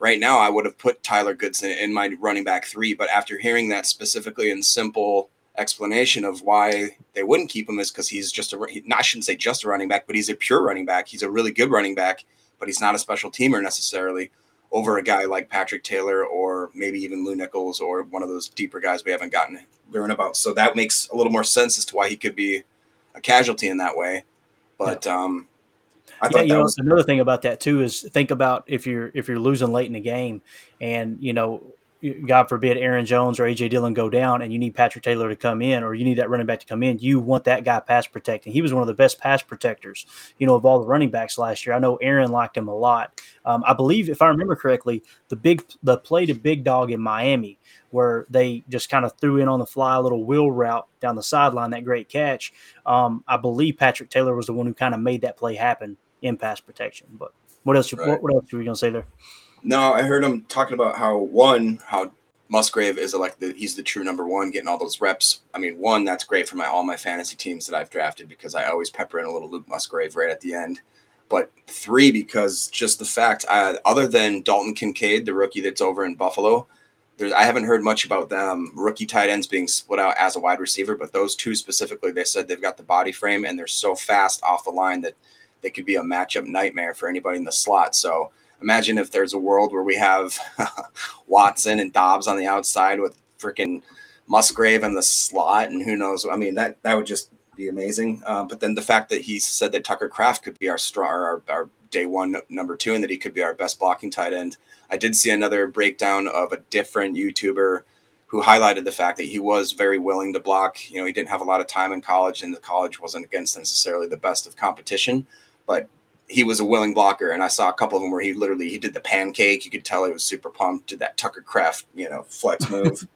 S7: right now, I would have put Tyler Goodson in my running back three, but after hearing that specifically and simple explanation of why they wouldn't keep him is because he's just a I shouldn't say just a running back, but he's a pure running back. He's a really good running back, but he's not a special teamer necessarily over a guy like Patrick Taylor or maybe even Lew Nichols or one of those deeper guys we haven't gotten learn about. So that makes a little more sense as to why he could be a casualty in that way. But um
S4: I yeah, you know, was- another thing about that too is think about if you're if you're losing late in the game and you know God forbid Aaron Jones or AJ Dillon go down and you need Patrick Taylor to come in or you need that running back to come in, you want that guy pass protecting. He was one of the best pass protectors, you know, of all the running backs last year. I know Aaron liked him a lot. Um, I believe, if I remember correctly, the big the play to big dog in Miami where they just kind of threw in on the fly a little wheel route down the sideline, that great catch. Um, I believe Patrick Taylor was the one who kind of made that play happen in pass protection. But what else? Right. What, what else were you gonna say there?
S7: No, I heard him talking about how one, how Musgrave is like the he's the true number one, getting all those reps. I mean, one that's great for my all my fantasy teams that I've drafted because I always pepper in a little Luke Musgrave right at the end. But three because just the fact, uh, other than Dalton Kincaid, the rookie that's over in Buffalo, I haven't heard much about them rookie tight ends being split out as a wide receiver. But those two specifically, they said they've got the body frame and they're so fast off the line that they could be a matchup nightmare for anybody in the slot. So imagine if there's a world where we have Watson and Doubs on the outside with freaking Musgrave in the slot, and who knows? I mean, that that would just be amazing. Uh, but then the fact that he said that Tucker Kraft could be our strong, our, our day one number two, and that he could be our best blocking tight end. I did see another breakdown of a different YouTuber who highlighted the fact that he was very willing to block. You know, he didn't have a lot of time in college, and the college wasn't against necessarily the best of competition, but he was a willing blocker. And I saw a couple of them where he literally he did the pancake. You could tell he was super pumped. Did that Tucker Kraft, you know, flex move.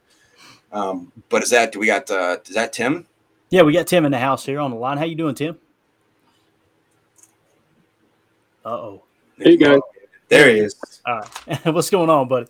S7: um, but is that do we got uh, is that Tim?
S4: Yeah, we got Tim in the house here on the line. How you doing, Tim? Uh oh.
S8: Hey guys.
S7: There he is.
S4: All right. What's going on, buddy?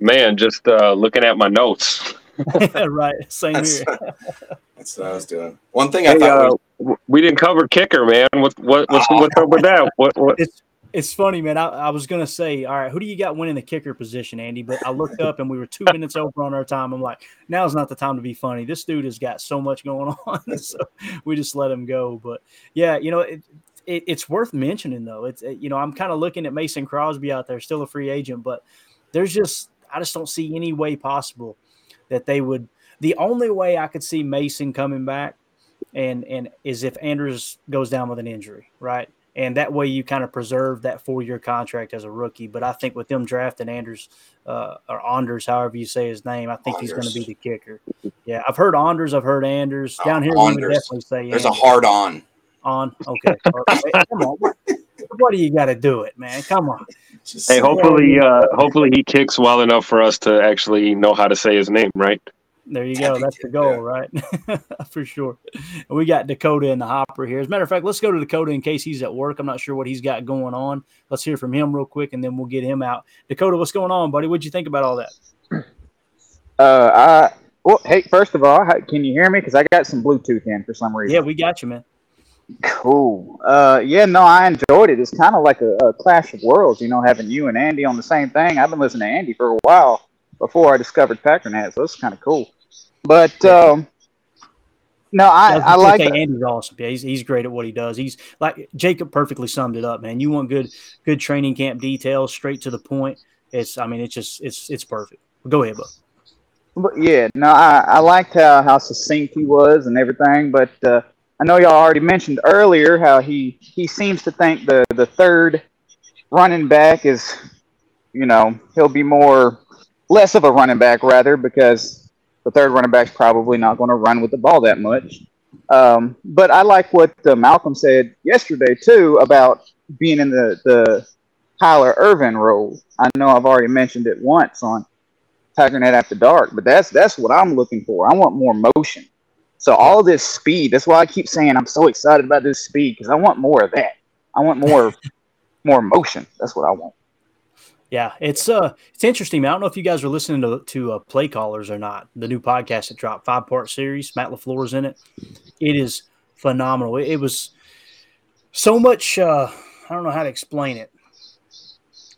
S8: Man, just uh, looking at my notes.
S4: right. Same
S7: That's,
S4: here.
S7: that's what I was doing. One thing I thought
S8: uh,
S7: was,
S8: we didn't cover kicker, man. What what what's,
S7: Oh.
S8: what's up with that? What what?
S4: It's it's funny, man. I, I was gonna say, all right, who do you got winning the kicker position, Andy? But I looked up and we were two minutes over on our time. I'm like, now's not the time to be funny. This dude has got so much going on, so we just let him go. But yeah, you know, it, it it's worth mentioning though. It's it- you know, I'm kind of looking at Mason Crosby out there, still a free agent, but there's just I just don't see any way possible that they would. The only way I could see Mason coming back and and is if Andrews goes down with an injury, right? And that way you kind of preserve that four year contract as a rookie. But I think with them drafting Andrews uh, or Anders, however you say his name, I think he's going to be the kicker. Yeah, I've heard Anders, I've heard Anders. Down here, we would
S7: Anders.
S4: definitely say
S7: there's a hard on.
S4: on. Okay, Okay, come on. What do you got to do it, man? Come on.
S7: Just
S8: Hey, hopefully, uh, hopefully he kicks well enough for us to actually know how to say his name, right?
S4: There you go. That's the goal, right? For sure. And we got Dakota in the hopper here. As a matter of fact, let's go to Dakota in case he's at work. I'm not sure what he's got going on. Let's hear from him real quick, and then we'll get him out. Dakota, what's going on, buddy? What'd you think about all that?
S9: Uh, I well, hey, first of all, how, can you hear me? Because I got some Bluetooth in for some reason.
S4: Yeah, we got you, man.
S9: Cool. Uh, yeah, no, I enjoyed it. It's kind of like a, a clash of worlds, you know, having you and Andy on the same thing. I've been listening to Andy for a while before I discovered Packernet, so it's kind of cool. But um, no, I, I like.
S4: say Andy's awesome. Yeah, he's, he's great at what he does. He's like Jacob perfectly summed it up, man. You want good good training camp details, straight to the point. It's I mean, it's just it's it's perfect. Go ahead, bud.
S9: But yeah, no, I, I liked how, how succinct he was and everything. But uh, I know y'all already mentioned earlier how he, he seems to think the, the third running back is, you know, he'll be more less of a running back rather because the third running back's probably not going to run with the ball that much. Um, but I like what uh, Malcolm said yesterday too about being in the the Tyler Ervin role. I know I've already mentioned it once on Packernet After Dark, but that's that's what I'm looking for. I want more motion. So all this speed. That's why I keep saying I'm so excited about this speed because I want more of that. I want more more motion. That's what I want.
S4: Yeah, it's uh, it's interesting. I don't know if you guys are listening to to uh, Play Callers or not. The new podcast that dropped, five part series. Matt LaFleur's in it. It is phenomenal. It, it was so much. Uh, I don't know how to explain it.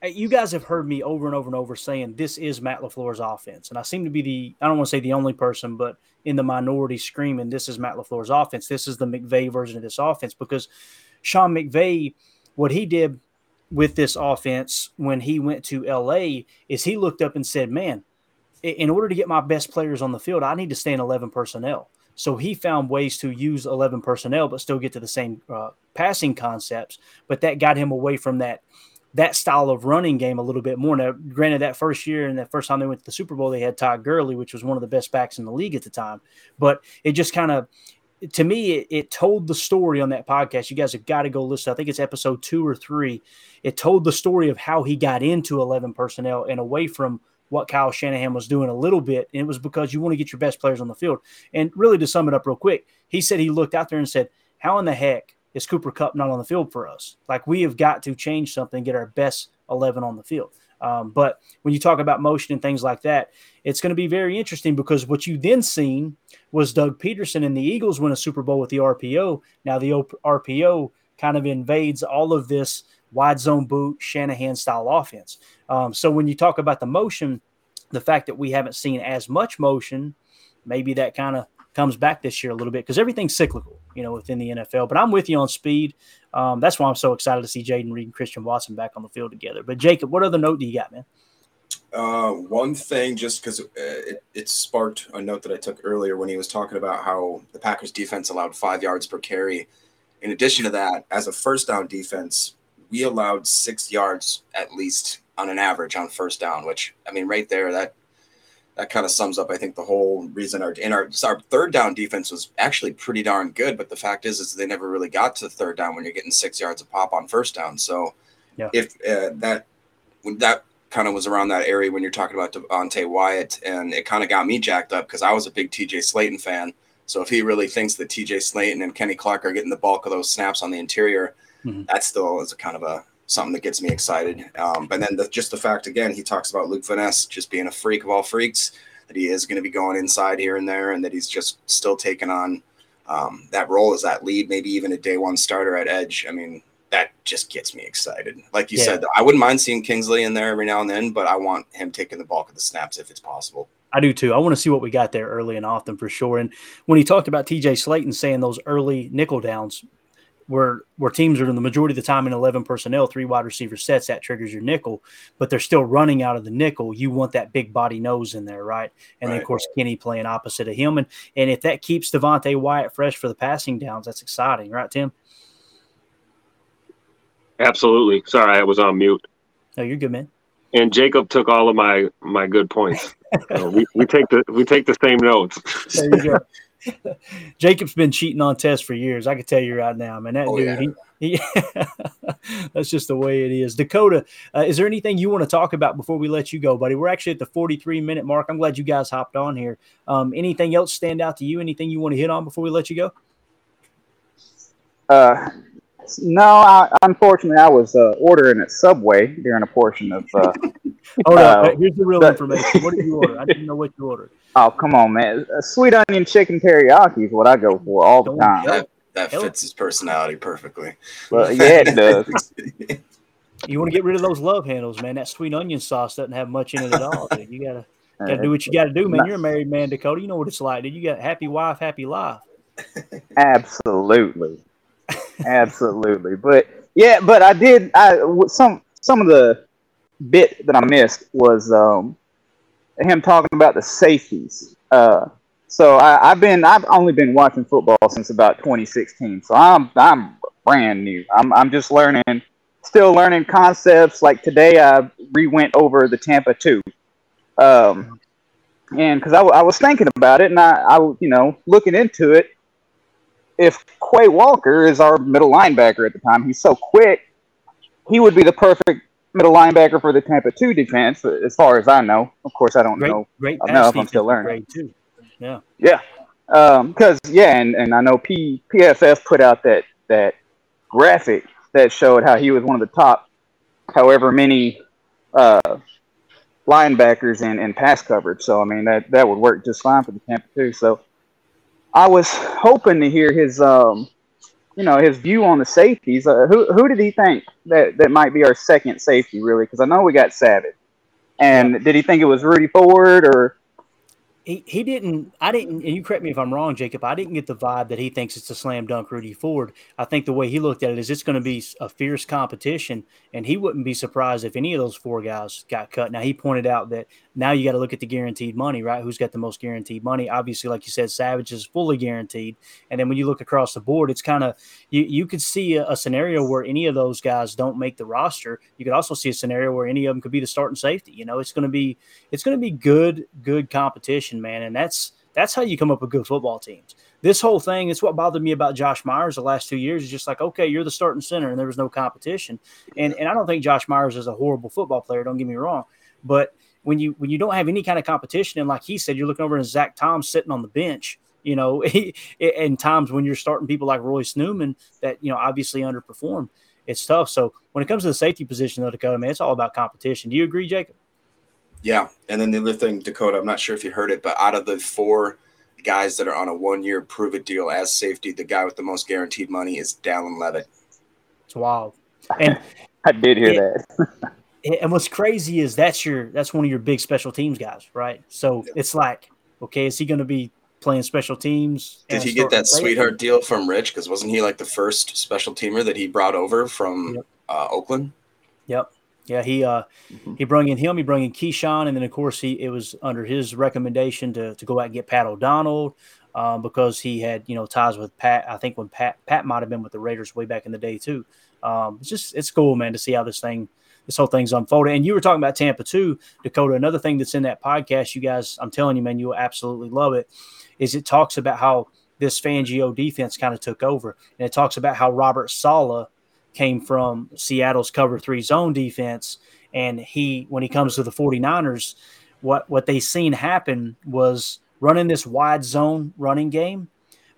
S4: You guys have heard me over and over and over saying this is Matt LaFleur's offense, and I seem to be the I don't want to say the only person, but in the minority screaming this is Matt LaFleur's offense. This is the McVay version of this offense because Sean McVay, what he did with this offense when he went to LA is he looked up and said, "Man, in order to get my best players on the field, I need to stay in 11 personnel." So he found ways to use 11 personnel but still get to the same uh, passing concepts, but that got him away from that that style of running game a little bit more. Now, granted, that first year and that first time they went to the Super Bowl, they had Todd Gurley, which was one of the best backs in the league at the time. But it just kind of to me, it, it told the story on that podcast. You guys have got to go listen. I think it's episode two or three. It told the story of how he got into 11 personnel and away from what Kyle Shanahan was doing a little bit. And it was because you want to get your best players on the field. And really, to sum it up real quick, he said he looked out there and said, How in the heck is Cooper Kupp not on the field for us? Like, we have got to change something, get our best 11 on the field. Um, but when you talk about motion and things like that, it's going to be very interesting because what you then seen was Doug Pederson and the Eagles win a Super Bowl with the RPO. Now the RPO kind of invades all of this wide zone boot Shanahan style offense. Um, so when you talk about the motion, the fact that we haven't seen as much motion, maybe that kind of comes back this year a little bit because everything's cyclical, you know, within the NFL. But I'm with you on speed. Um, that's why I'm so excited to see Jayden Reed and Christian Watson back on the field together. But Jacob, what other note do you got, man?
S7: Uh, one thing, just because uh, it, it sparked a note that I took earlier when he was talking about how the Packers defense allowed five yards per carry. In addition to that, as a first down defense, we allowed six yards at least on an average on first down, which I mean, right there, that that kind of sums up, I think, the whole reason our in our our third down defense was actually pretty darn good. But the fact is, is they never really got to the third down when you're getting six yards of pop on first down. So yeah. if uh, that when that kind of was around that area when you're talking about Devonte Wyatt, and it kind of got me jacked up because I was a big TJ Slaton fan. So if he really thinks that TJ Slaton and Kenny Clark are getting the bulk of those snaps on the interior, mm-hmm. that still is a kind of a something that gets me excited. Um, but then the, just the fact again, he talks about Luke Van Ness just being a freak of all freaks, that he is going to be going inside here and there, and that he's just still taking on um, that role as that lead, maybe even a day one starter at edge. I mean, that just gets me excited. Like you yeah. said, I wouldn't mind seeing Kingsley in there every now and then, but I want him taking the bulk of the snaps if it's possible.
S4: I do too. I want to see what we got there early and often for sure. And when he talked about TJ Slaton saying those early nickel downs, where where teams are in the majority of the time in 11 personnel, three wide receiver sets, that triggers your nickel, but they're still running out of the nickel. You want that big body nose in there, right? And right. then, of course, Kenny playing opposite of him. And, and if that keeps Devonte Wyatt fresh for the passing downs, that's exciting, right, Tim?
S8: Absolutely. Sorry, I was on mute.
S4: No, you're good, man
S8: and Jacob took all of my my good points. we, we take the we take the same notes. there you
S4: go. Jacob's been cheating on tests for years. I can tell you right now, man. That oh, dude, yeah. he, he that's just the way it is. Dakota, uh, is there anything you want to talk about before we let you go, buddy? We're actually at the 43 minute mark. I'm glad you guys hopped on here. Um, anything else stand out to you? Anything you want to hit on before we let you go?
S9: Uh, no, I, unfortunately, I was uh, ordering at Subway during a portion of. Uh,
S4: Hold uh, Here's the real information. What did you order? I didn't know what you ordered.
S9: Oh come on, man! A sweet onion chicken teriyaki is what I go for all the time.
S7: That, that fits his personality perfectly.
S9: Well, yeah, it does.
S4: you want to get rid of those love handles, man. That sweet onion sauce doesn't have much in it at all. Dude. You gotta gotta do what you gotta do, man. You're a married man, Dakota. You know what it's like, dude. You got happy wife, happy life.
S9: Absolutely. Absolutely, but yeah, but I did. I some some of the bit that I missed was um, him talking about the safeties. Uh, so I, have been I've only been watching football since about 2016. So I'm I'm brand new. I'm I'm just learning, still learning concepts. Like today, I re-went over the Tampa two, um, and because I, I was thinking about it, and I, I you know looking into it, if Quay Walker is our middle linebacker at the time, he's so quick, he would be the perfect middle linebacker for the Tampa 2 defense, as far as I know. Of course, I don't great, know great enough. I'm still learning. Too.
S4: Yeah.
S9: Yeah. Because, um, yeah, and, and I know P, PFF put out that, that graphic that showed how he was one of the top, however many uh, linebackers in, in pass coverage. So, I mean, that, that would work just fine for the Tampa 2. So, I was hoping to hear his, um, you know, his view on the safeties. Uh, who who did he think that that might be our second safety, really? Because I know we got Savage, and did he think it was Rudy Ford or
S4: he, he didn't I didn't and you correct me if I'm wrong, Jacob. I didn't get the vibe that he thinks it's a slam dunk Rudy Ford. I think the way he looked at it is it's going to be a fierce competition, and he wouldn't be surprised if any of those four guys got cut. Now he pointed out that now you got to look at the guaranteed money, right? Who's got the most guaranteed money? Obviously, like you said, Savage is fully guaranteed. And then when you look across the board, it's kind of you you could see a, a scenario where any of those guys don't make the roster. You could also see a scenario where any of them could be the starting safety. You know, it's going to be it's going to be good good competition, man, and that's that's how you come up with good football teams. This whole thing, it's what bothered me about Josh Myers the last two years. Is just like, okay, you're the starting center, and there was no competition. And and I don't think Josh Myers is a horrible football player. Don't get me wrong, but when you when you don't have any kind of competition, and like he said, you're looking over at Zach Tom sitting on the bench. You know, and times when you're starting people like Royce Newman that you know obviously underperform, it's tough. So when it comes to the safety position, though, Dakota, man, it's all about competition. Do you agree, Jacob?
S7: Yeah, and then the other thing, Dakota, I'm not sure if you heard it, but out of the four guys that are on a one-year prove-it deal as safety, the guy with the most guaranteed money is Dallin Leavitt.
S4: It's wild. And
S9: I did hear it, that.
S4: and what's crazy is that's your that's one of your big special teams guys, right? So yeah. it's like, okay, is he going to be playing special teams?
S7: Did he get that sweetheart deal from Rich? Because wasn't he like the first special teamer that he brought over from yep. uh, Oakland?
S4: Yep. Yeah, he uh, mm-hmm. he brought in him. He brought in Keyshawn, and then of course he it was under his recommendation to to go out and get Pat O'Donnell um, because he had you know ties with Pat. I think when Pat Pat might have been with the Raiders way back in the day too. Um, it's just it's cool, man, to see how this thing this whole thing's unfolding. And you were talking about Tampa too, Dakota. Another thing that's in that podcast, you guys, I'm telling you, man, you'll absolutely love it. Is it talks about how this Fangio defense kind of took over, and it talks about how Robert Saleh came from Seattle's cover three zone defense, and he when he comes to the 49ers, what what they seen happen was running this wide zone running game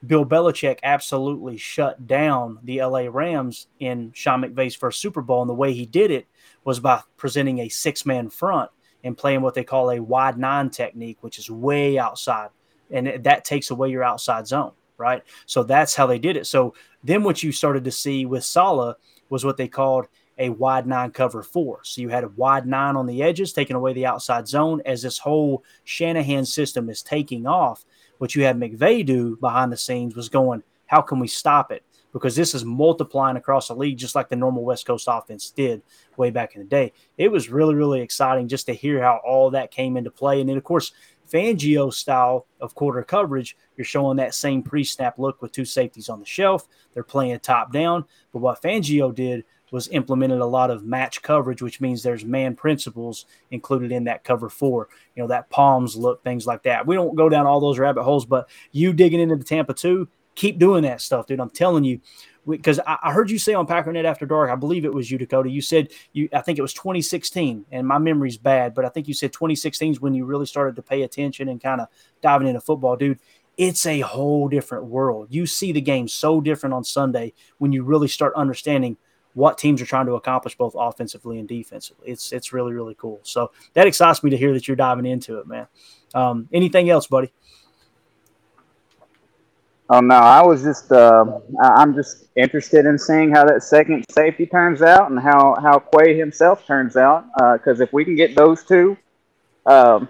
S4: Bill Belichick absolutely shut down the LA Rams in Sean McVay's first Super Bowl. And the way he did it was by presenting a six man front and playing what they call a wide nine technique, which is way outside. And that takes away your outside zone, right? So that's how they did it. So then what you started to see with Saleh was what they called a wide nine cover four. So you had a wide nine on the edges, taking away the outside zone as this whole Shanahan system is taking off what you had McVay do behind the scenes was going, how can we stop it? Because this is multiplying across the league, just like the normal West Coast offense did way back in the day. It was really, really exciting just to hear how all that came into play. And then, of course, Fangio style of quarter coverage, you're showing that same pre snap look with two safeties on the shelf. They're playing top down. But what Fangio did was implemented a lot of match coverage, which means there's man principles included in that cover four. You know, that palms look, things like that. We don't go down all those rabbit holes, but you digging into the Tampa two, keep doing that stuff, dude. I'm telling you, because I, I, heard you say on Packernet After Dark, I believe it was you, Dakota. You said you, I think it was 2016, and my memory's bad, but I think you said 2016 is when you really started to pay attention and kind of diving into football, dude. It's a whole different world. You see the game so different on Sunday when you really start understanding – what teams are trying to accomplish both offensively and defensively. It's it's really really cool. So that excites me to hear that you're diving into it, man. Um, anything else, buddy?
S9: Oh no, I was just uh, I'm just interested in seeing how that second safety turns out and how how Quay himself turns out. Because uh, if we can get those two, um,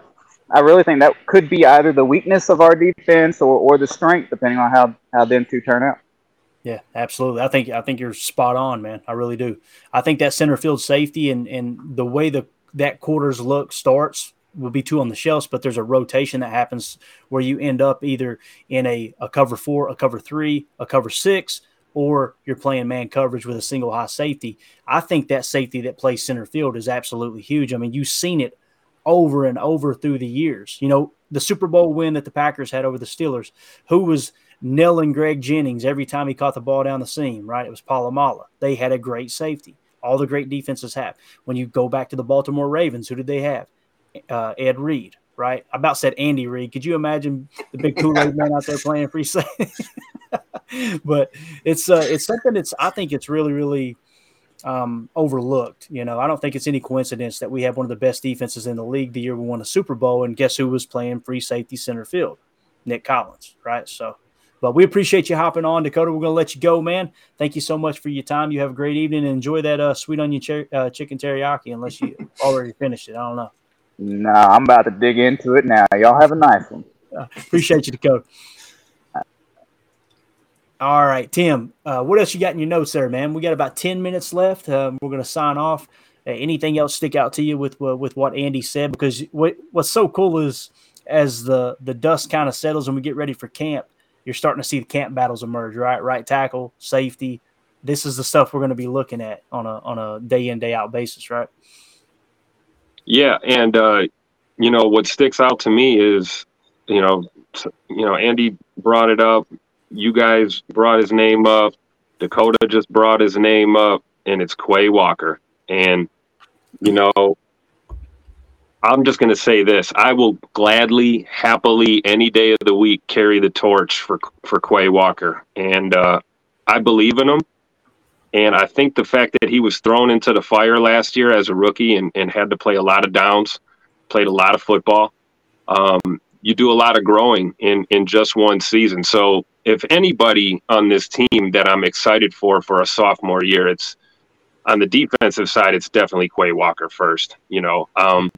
S9: I really think that could be either the weakness of our defense or, or the strength, depending on how how them two turn out.
S4: Yeah, absolutely. I think I think you're spot on, man. I really do. I think that center field safety and and the way the that quarters look starts will be two on the shelves, but there's a rotation that happens where you end up either in a, a cover four, a cover three, a cover six, or you're playing man coverage with a single high safety. I think that safety that plays center field is absolutely huge. I mean, you've seen it over and over through the years. You know, the Super Bowl win that the Packers had over the Steelers, who was nailing Greg Jennings every time he caught the ball down the seam, right? It was Polamalu. They had a great safety. All the great defenses have. When you go back to the Baltimore Ravens, who did they have? Uh, Ed Reed, right? I about said Andy Reid. Could you imagine the big Kool Aid man out there playing free safety? but it's uh, it's something that's I think it's really really um, overlooked. You know, I don't think it's any coincidence that we have one of the best defenses in the league the year we won a Super Bowl, and guess who was playing free safety center field? Nick Collins, right? So but we appreciate you hopping on, Dakota. We're going to let you go, man. Thank you so much for your time. You have a great evening and enjoy that uh, sweet onion cher- uh, chicken teriyaki, unless you already finished it. I don't know.
S9: No, I'm about to dig into it now. Y'all have a nice one.
S4: Uh, appreciate you, Dakota. All right, Tim. Uh, what else you got in your notes there, man? We got about ten minutes left. Um, we're going to sign off. Uh, anything else stick out to you with uh, with what Andy said? Because what, what's so cool is as the the dust kind of settles and we get ready for camp, you're starting to see the camp battles emerge, right? Right tackle, safety. This is the stuff we're going to be looking at on a on a day in day out basis, right?
S8: Yeah, and uh, you know what sticks out to me is, you know, you know, Andy brought it up. You guys brought his name up. Dakota just brought his name up, and it's Quay Walker. And you know, I'm just going to say this: I will gladly, happily, any day of the week, carry the torch for for Quay Walker, and uh, I believe in him. And I think the fact that he was thrown into the fire last year as a rookie and, and had to play a lot of downs, played a lot of football. Um, you do a lot of growing in in just one season. So if anybody on this team that I'm excited for for a sophomore year, it's on the defensive side, it's definitely Quay Walker first. You know, um,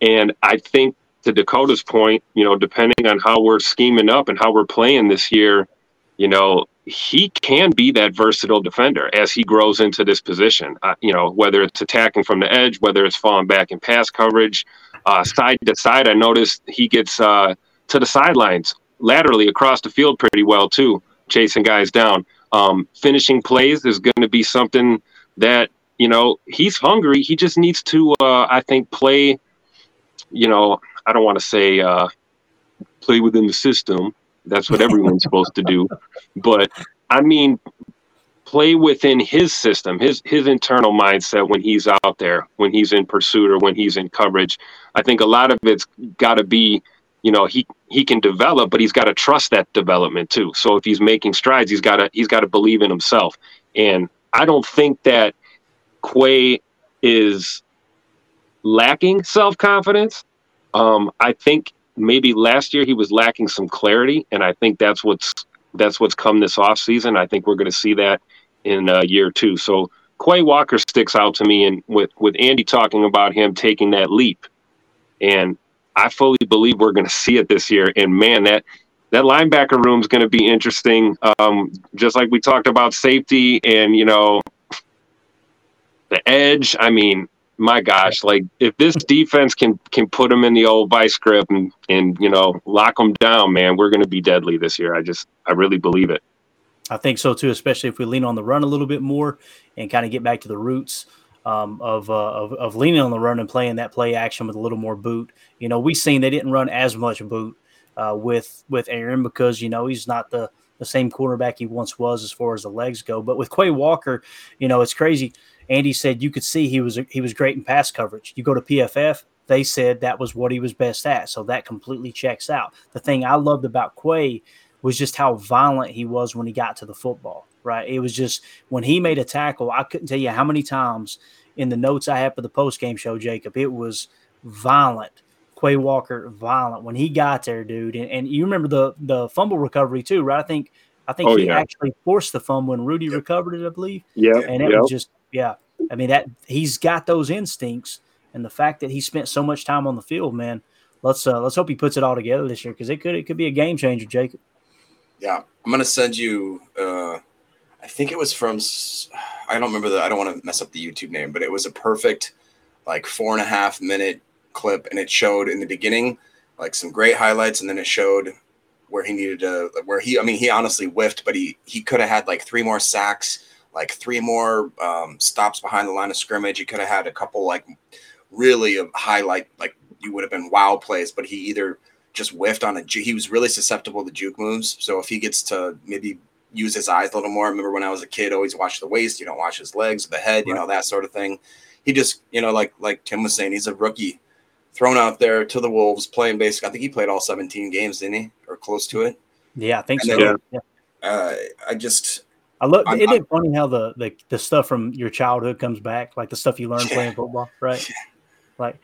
S8: and I think to Dakota's point, you know, depending on how we're scheming up and how we're playing this year, you know, he can be that versatile defender as he grows into this position. Uh, you know, whether it's attacking from the edge, whether it's falling back in pass coverage, uh, side to side. I noticed he gets uh, to the sidelines laterally across the field pretty well too, chasing guys down. Um, finishing plays is going to be something that you know, he's hungry. He just needs to, uh, I think, play. You know, I don't want to say uh, play within the system. That's what everyone's supposed to do, but I mean, play within his system, his his internal mindset when he's out there, when he's in pursuit or when he's in coverage. I think a lot of it's got to be, you know, he he can develop, but he's got to trust that development too. So if he's making strides, he's got to he's got to believe in himself. And I don't think that Quay is lacking self confidence. Um, I think maybe last year he was lacking some clarity, and I think that's what's that's what's come this off season. I think we're going to see that in uh, year two. So Quay Walker sticks out to me, and with with Andy talking about him taking that leap, and I fully believe we're going to see it this year. And man, that that linebacker room is going to be interesting. Um, just like we talked about safety and you know the edge. I mean, my gosh, like if this defense can can put them in the old vice grip and and you know lock them down, man, we're going to be deadly this year. I just I really believe it.
S4: I think so too, especially if we lean on the run a little bit more and kind of get back to the roots um, of, uh, of, of leaning on the run and playing that play action with a little more boot. You know, we've seen they didn't run as much boot uh, with with Aaron because you know he's not the the same quarterback he once was as far as the legs go. But with Quay Walker, you know, it's crazy. Andy said you could see he was he was great in pass coverage. You go to PFF, they said that was what he was best at. So that completely checks out. The thing I loved about Quay was just how violent he was when he got to the football, right? It was just when he made a tackle, I couldn't tell you how many times in the notes I have for the post game show, Jacob, it was violent. Quay Walker, violent when he got there, dude. And, and you remember the the fumble recovery too, right? I think I think oh, he yeah. actually forced the fumble when Rudy yep. recovered it, I believe.
S8: Yeah,
S4: and it yep. was just yeah. I mean that he's got those instincts, and the fact that he spent so much time on the field, man. Let's uh, let's hope he puts it all together this year because it could it could be a game changer, Jacob.
S7: Yeah, I'm gonna send you. Uh, I think it was from. I don't remember the. I don't want to mess up the YouTube name, but it was a perfect, like four and a half minute clip, and it showed in the beginning like some great highlights, and then it showed where he needed to. Where he, I mean, he honestly whiffed, but he he could have had like three more sacks, like three more um, stops behind the line of scrimmage. He could have had a couple like really a highlight like you would have been wow plays, but he either just whiffed on a he was really susceptible to juke moves. So if he gets to maybe use his eyes a little more, I remember when I was a kid, always watch the waist, you don't watch his legs, the head, you know, that sort of thing. He just, you know, like like Tim was saying, he's a rookie thrown out there to the Wolves playing basic. I think he played all 17 games, didn't he? Or close to it.
S4: Yeah, I think
S7: and
S4: so.
S7: Then, yeah. Uh, I just
S4: I look. Isn't it funny how the, the the stuff from your childhood comes back, like the stuff you learned yeah. playing football, right? Yeah. Like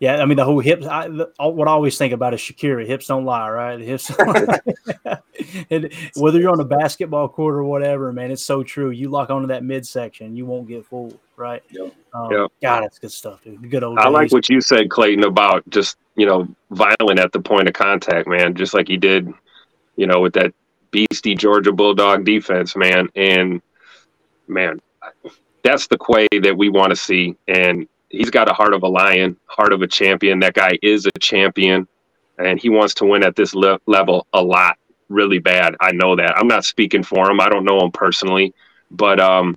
S4: yeah, I mean the whole hips. I, the, what I always think about is Shakira. Hips don't lie, right? Hips. and whether you're on a basketball court or whatever, man, it's so true. You lock onto that midsection, you won't get fooled, right?
S8: Yep.
S4: Um,
S8: yep.
S4: God, it's good stuff, dude. Good old.
S8: I days. like what you said, Clayton, about just you know violent at the point of contact, man. Just like he did, you know, with that beastie Georgia Bulldog defense, man. And man, that's the Quay that we want to see. And he's got a heart of a lion, heart of a champion. That guy is a champion, and he wants to win at this le- level a lot, really bad. I know that. I'm not speaking for him. I don't know him personally, but um,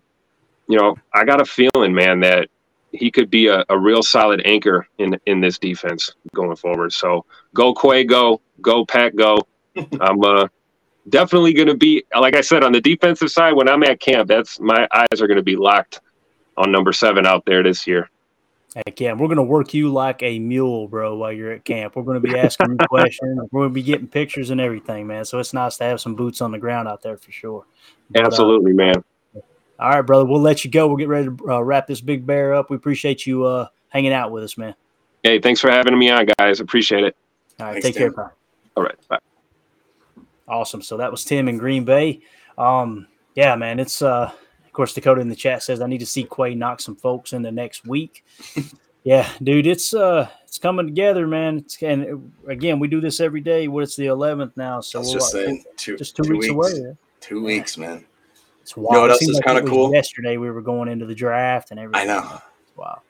S8: you know, I got a feeling, man, that he could be a, a real solid anchor in in this defense going forward. So go Quay, go go Pack, go. I'm uh, definitely going to be like I said on the defensive side when I'm at camp. That's my eyes are going to be locked on number seven out there this year.
S4: Heck yeah, we're gonna work you like a mule, bro, while you're at camp. We're gonna be asking you questions. We're gonna be getting pictures and everything, man. So it's nice to have some boots on the ground out there for sure.
S8: But, uh, Absolutely, uh, man.
S4: All right, brother. We'll let you go. We'll get ready to uh, wrap this big bear up. We appreciate you uh, hanging out with us, man.
S8: Hey, thanks for having me on, guys. Appreciate it.
S4: All right,
S8: thanks,
S4: take Tim. care, bro.
S8: All right, bye.
S4: Awesome. So that was Tim in Green Bay. Um, yeah, man, it's uh of course, Dakota in the chat says I need to see Quay knock some folks in the next week. yeah, dude, it's uh it's coming together, man. It's, and again, we do this every day. What it's the eleventh now, so
S7: we're just, saying, two,
S4: just two, two weeks, weeks, away.
S7: Two yeah. weeks, man.
S4: It's wild. You know what else is like kind of cool? Yesterday we were going into the draft and everything.
S7: I know.
S4: Wow.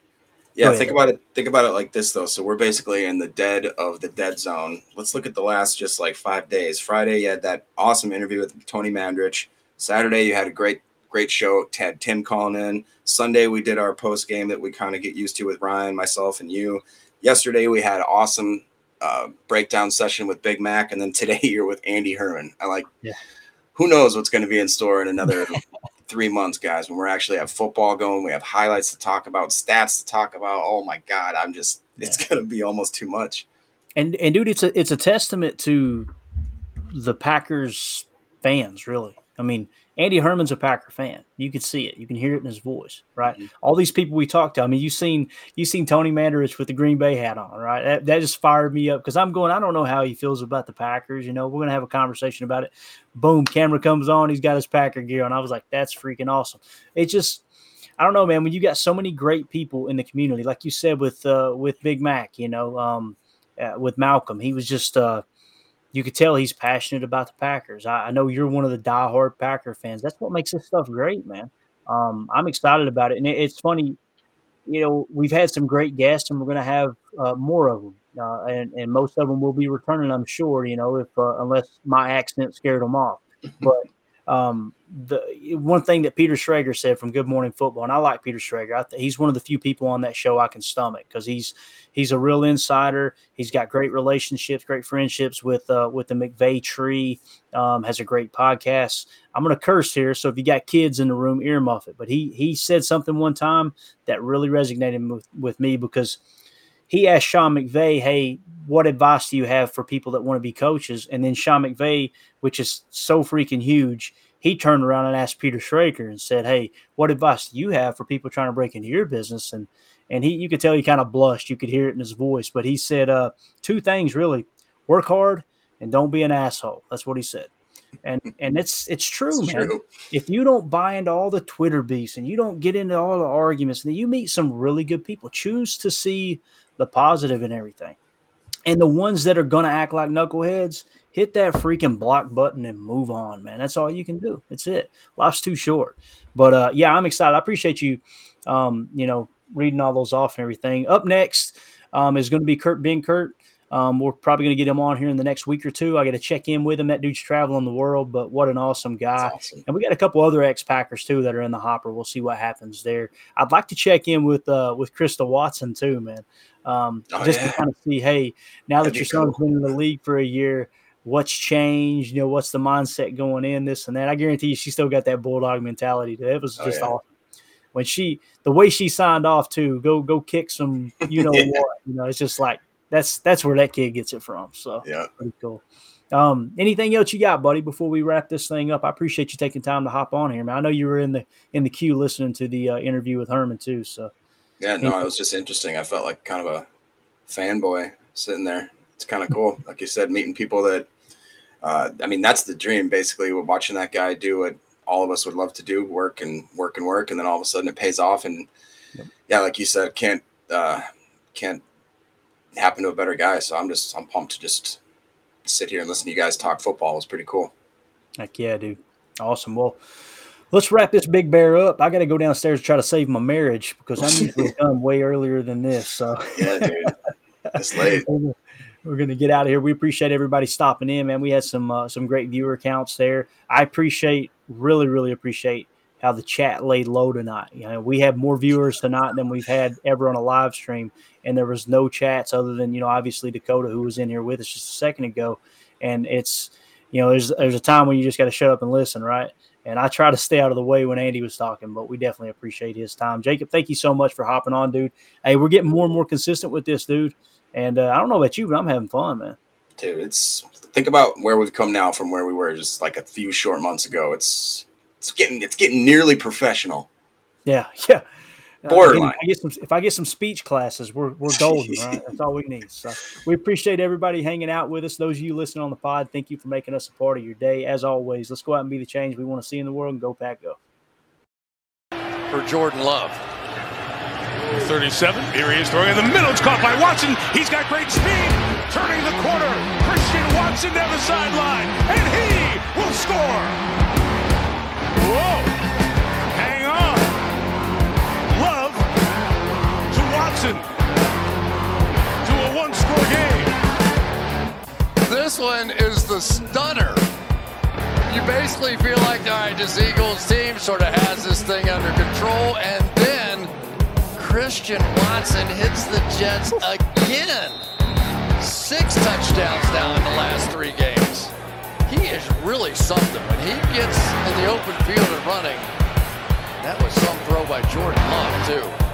S7: Yeah, think about it. Think about it like this though. So we're basically in the dead of the dead zone. Let's look at the last just like five days. Friday, you had that awesome interview with Tony Mandarich. Saturday, you had a great great show. Had Tim calling in. Sunday we did our post game that we kind of get used to with Ryan, myself, and you. Yesterday we had awesome uh, breakdown session with Big Mac, and then today you're with Andy Herman. I like.
S4: Yeah.
S7: Who knows what's going to be in store in another three months, guys? When we're actually have football going, we have highlights to talk about, stats to talk about. Oh my God, I'm just. It's yeah. to be almost too much.
S4: And and dude, it's a it's a testament to the Packers fans, really. I mean, Andy Herman's a Packer fan. You can see it. You can hear it in his voice, right? Mm-hmm. All these people we talked to. I mean, you seen you seen Tony Mandarich with the Green Bay hat on, right? That, that just fired me up because I'm going. I don't know how he feels about the Packers. You know, we're gonna have a conversation about it. Boom, camera comes on. He's got his Packer gear on. I was like, that's freaking awesome. It just, I don't know, man. When you got so many great people in the community, like you said with uh, with Big Mac, you know, um, uh, with Malcolm, he was just. Uh, you could tell he's passionate about the Packers. I, I, know you're one of the diehard Packer fans. That's what makes this stuff great, man. Um, I'm excited about it, and it, it's funny. You know, we've had some great guests, and we're going to have uh, more of them, uh, and, and most of them will be returning, I'm sure. You know, if uh, unless my accent scared them off, but um, the one thing that Peter Schrager said from Good Morning Football, and I like Peter Schrager. Th- he's one of the few people on that show I can stomach because he's he's a real insider. He's got great relationships, great friendships with uh, with the McVay tree. Um, has a great podcast. I'm going to curse here, so if you got kids in the room, earmuff it. But he he said something one time that really resonated with, with me because he asked Sean McVay, "Hey, what advice do you have for people that want to be coaches?" And then Sean McVay, which is so freaking huge, he turned around and asked Peter Schrager and said, "Hey, what advice do you have for people trying to break into your business?" And and he, you could tell he kind of blushed. You could hear it in his voice, but he said uh, two things really: work hard and don't be an asshole. That's what he said. And and it's it's true, it's man. True. If you don't buy into all the Twitter beasts and you don't get into all the arguments, and you meet some really good people, choose to see the positive in everything. And the ones that are going to act like knuckleheads, hit that freaking block button and move on, man. That's all you can do. That's it. Life's too short. But uh, yeah, I'm excited. I appreciate you, um, you know, reading all those off and everything. Up next um, is going to be Kurt Benkert. Um, we're probably going to get him on here in the next week or two. I got to check in with him. That dude's traveling the world, but what an awesome guy. Awesome. And we got a couple other ex Packers too that are in the hopper. We'll see what happens there. I'd like to check in with uh, with Krista Watson too, man. Um, oh, just yeah. to kind of see, hey, now That'd that your son's cool. been in the league for a year, what's changed? You know, what's the mindset going in, this and that. I guarantee you, she still got that bulldog mentality. It was oh, just oh, yeah. awesome when she the way she signed off to go go kick some you know yeah. what you know it's just like that's that's where that kid gets it from so
S7: yeah
S4: pretty cool um, anything else you got, buddy? Before we wrap this thing up, I appreciate you taking time to hop on here, man. I know you were in the in the queue listening to the uh, interview with Herman too. So
S7: yeah, no, it was just interesting. I felt like kind of a fanboy sitting there. It's kind of cool, like you said, meeting people that. Uh, I mean, that's the dream. Basically, we're watching that guy do what all of us would love to do: work and work and work, and then all of a sudden it pays off. And yeah, like you said, can't uh, can't happen to a better guy. So I'm just I'm pumped to just sit here and listen to you guys talk football. It's pretty cool.
S4: Heck yeah, dude. Awesome. Well, let's wrap this big bear up. I got to go downstairs and try to save my marriage because I'm usually done way earlier than this. So
S7: yeah, dude, it's late.
S4: We're gonna get out of here. We appreciate everybody stopping in, man. We had some uh, some great viewer counts there. I appreciate, really, really appreciate how the chat laid low tonight. You know, we had more viewers tonight than we've had ever on a live stream, and there was no chats other than you know obviously Dakota who was in here with us just a second ago, and it's you know there's there's a time when you just got to shut up and listen, right? And I try to stay out of the way when Andy was talking, but we definitely appreciate his time. Jacob, thank you so much for hopping on, dude. Hey, we're getting more and more consistent with this, dude. And uh, I don't know about you, but I'm having fun, man.
S7: Dude, it's think about where we've come now from where we were just like a few short months ago. It's it's getting it's getting nearly professional.
S4: Yeah, yeah.
S7: Borderline. Uh,
S4: if, I get some, if I get some speech classes, we're we're golden, right? That's all we need. So we appreciate everybody hanging out with us. Those of you listening on the pod, thank you for making us a part of your day. As always, let's go out and be the change we want to see in the world and go pack go.
S10: For Jordan Love. 37. Here he is throwing in the middle. It's caught by Watson. He's got great speed. Turning the corner. Christian Watson down the sideline. And he will score. Whoa. To To a one score game.
S11: This one is the stunner. you basically feel like, all right, this Eagles team sort of has this thing under control, and then Christian Watson hits the Jets again. Six touchdowns now in the last three games. He is really something. When he gets in the open field and running, that was some throw by Jordan Love, too.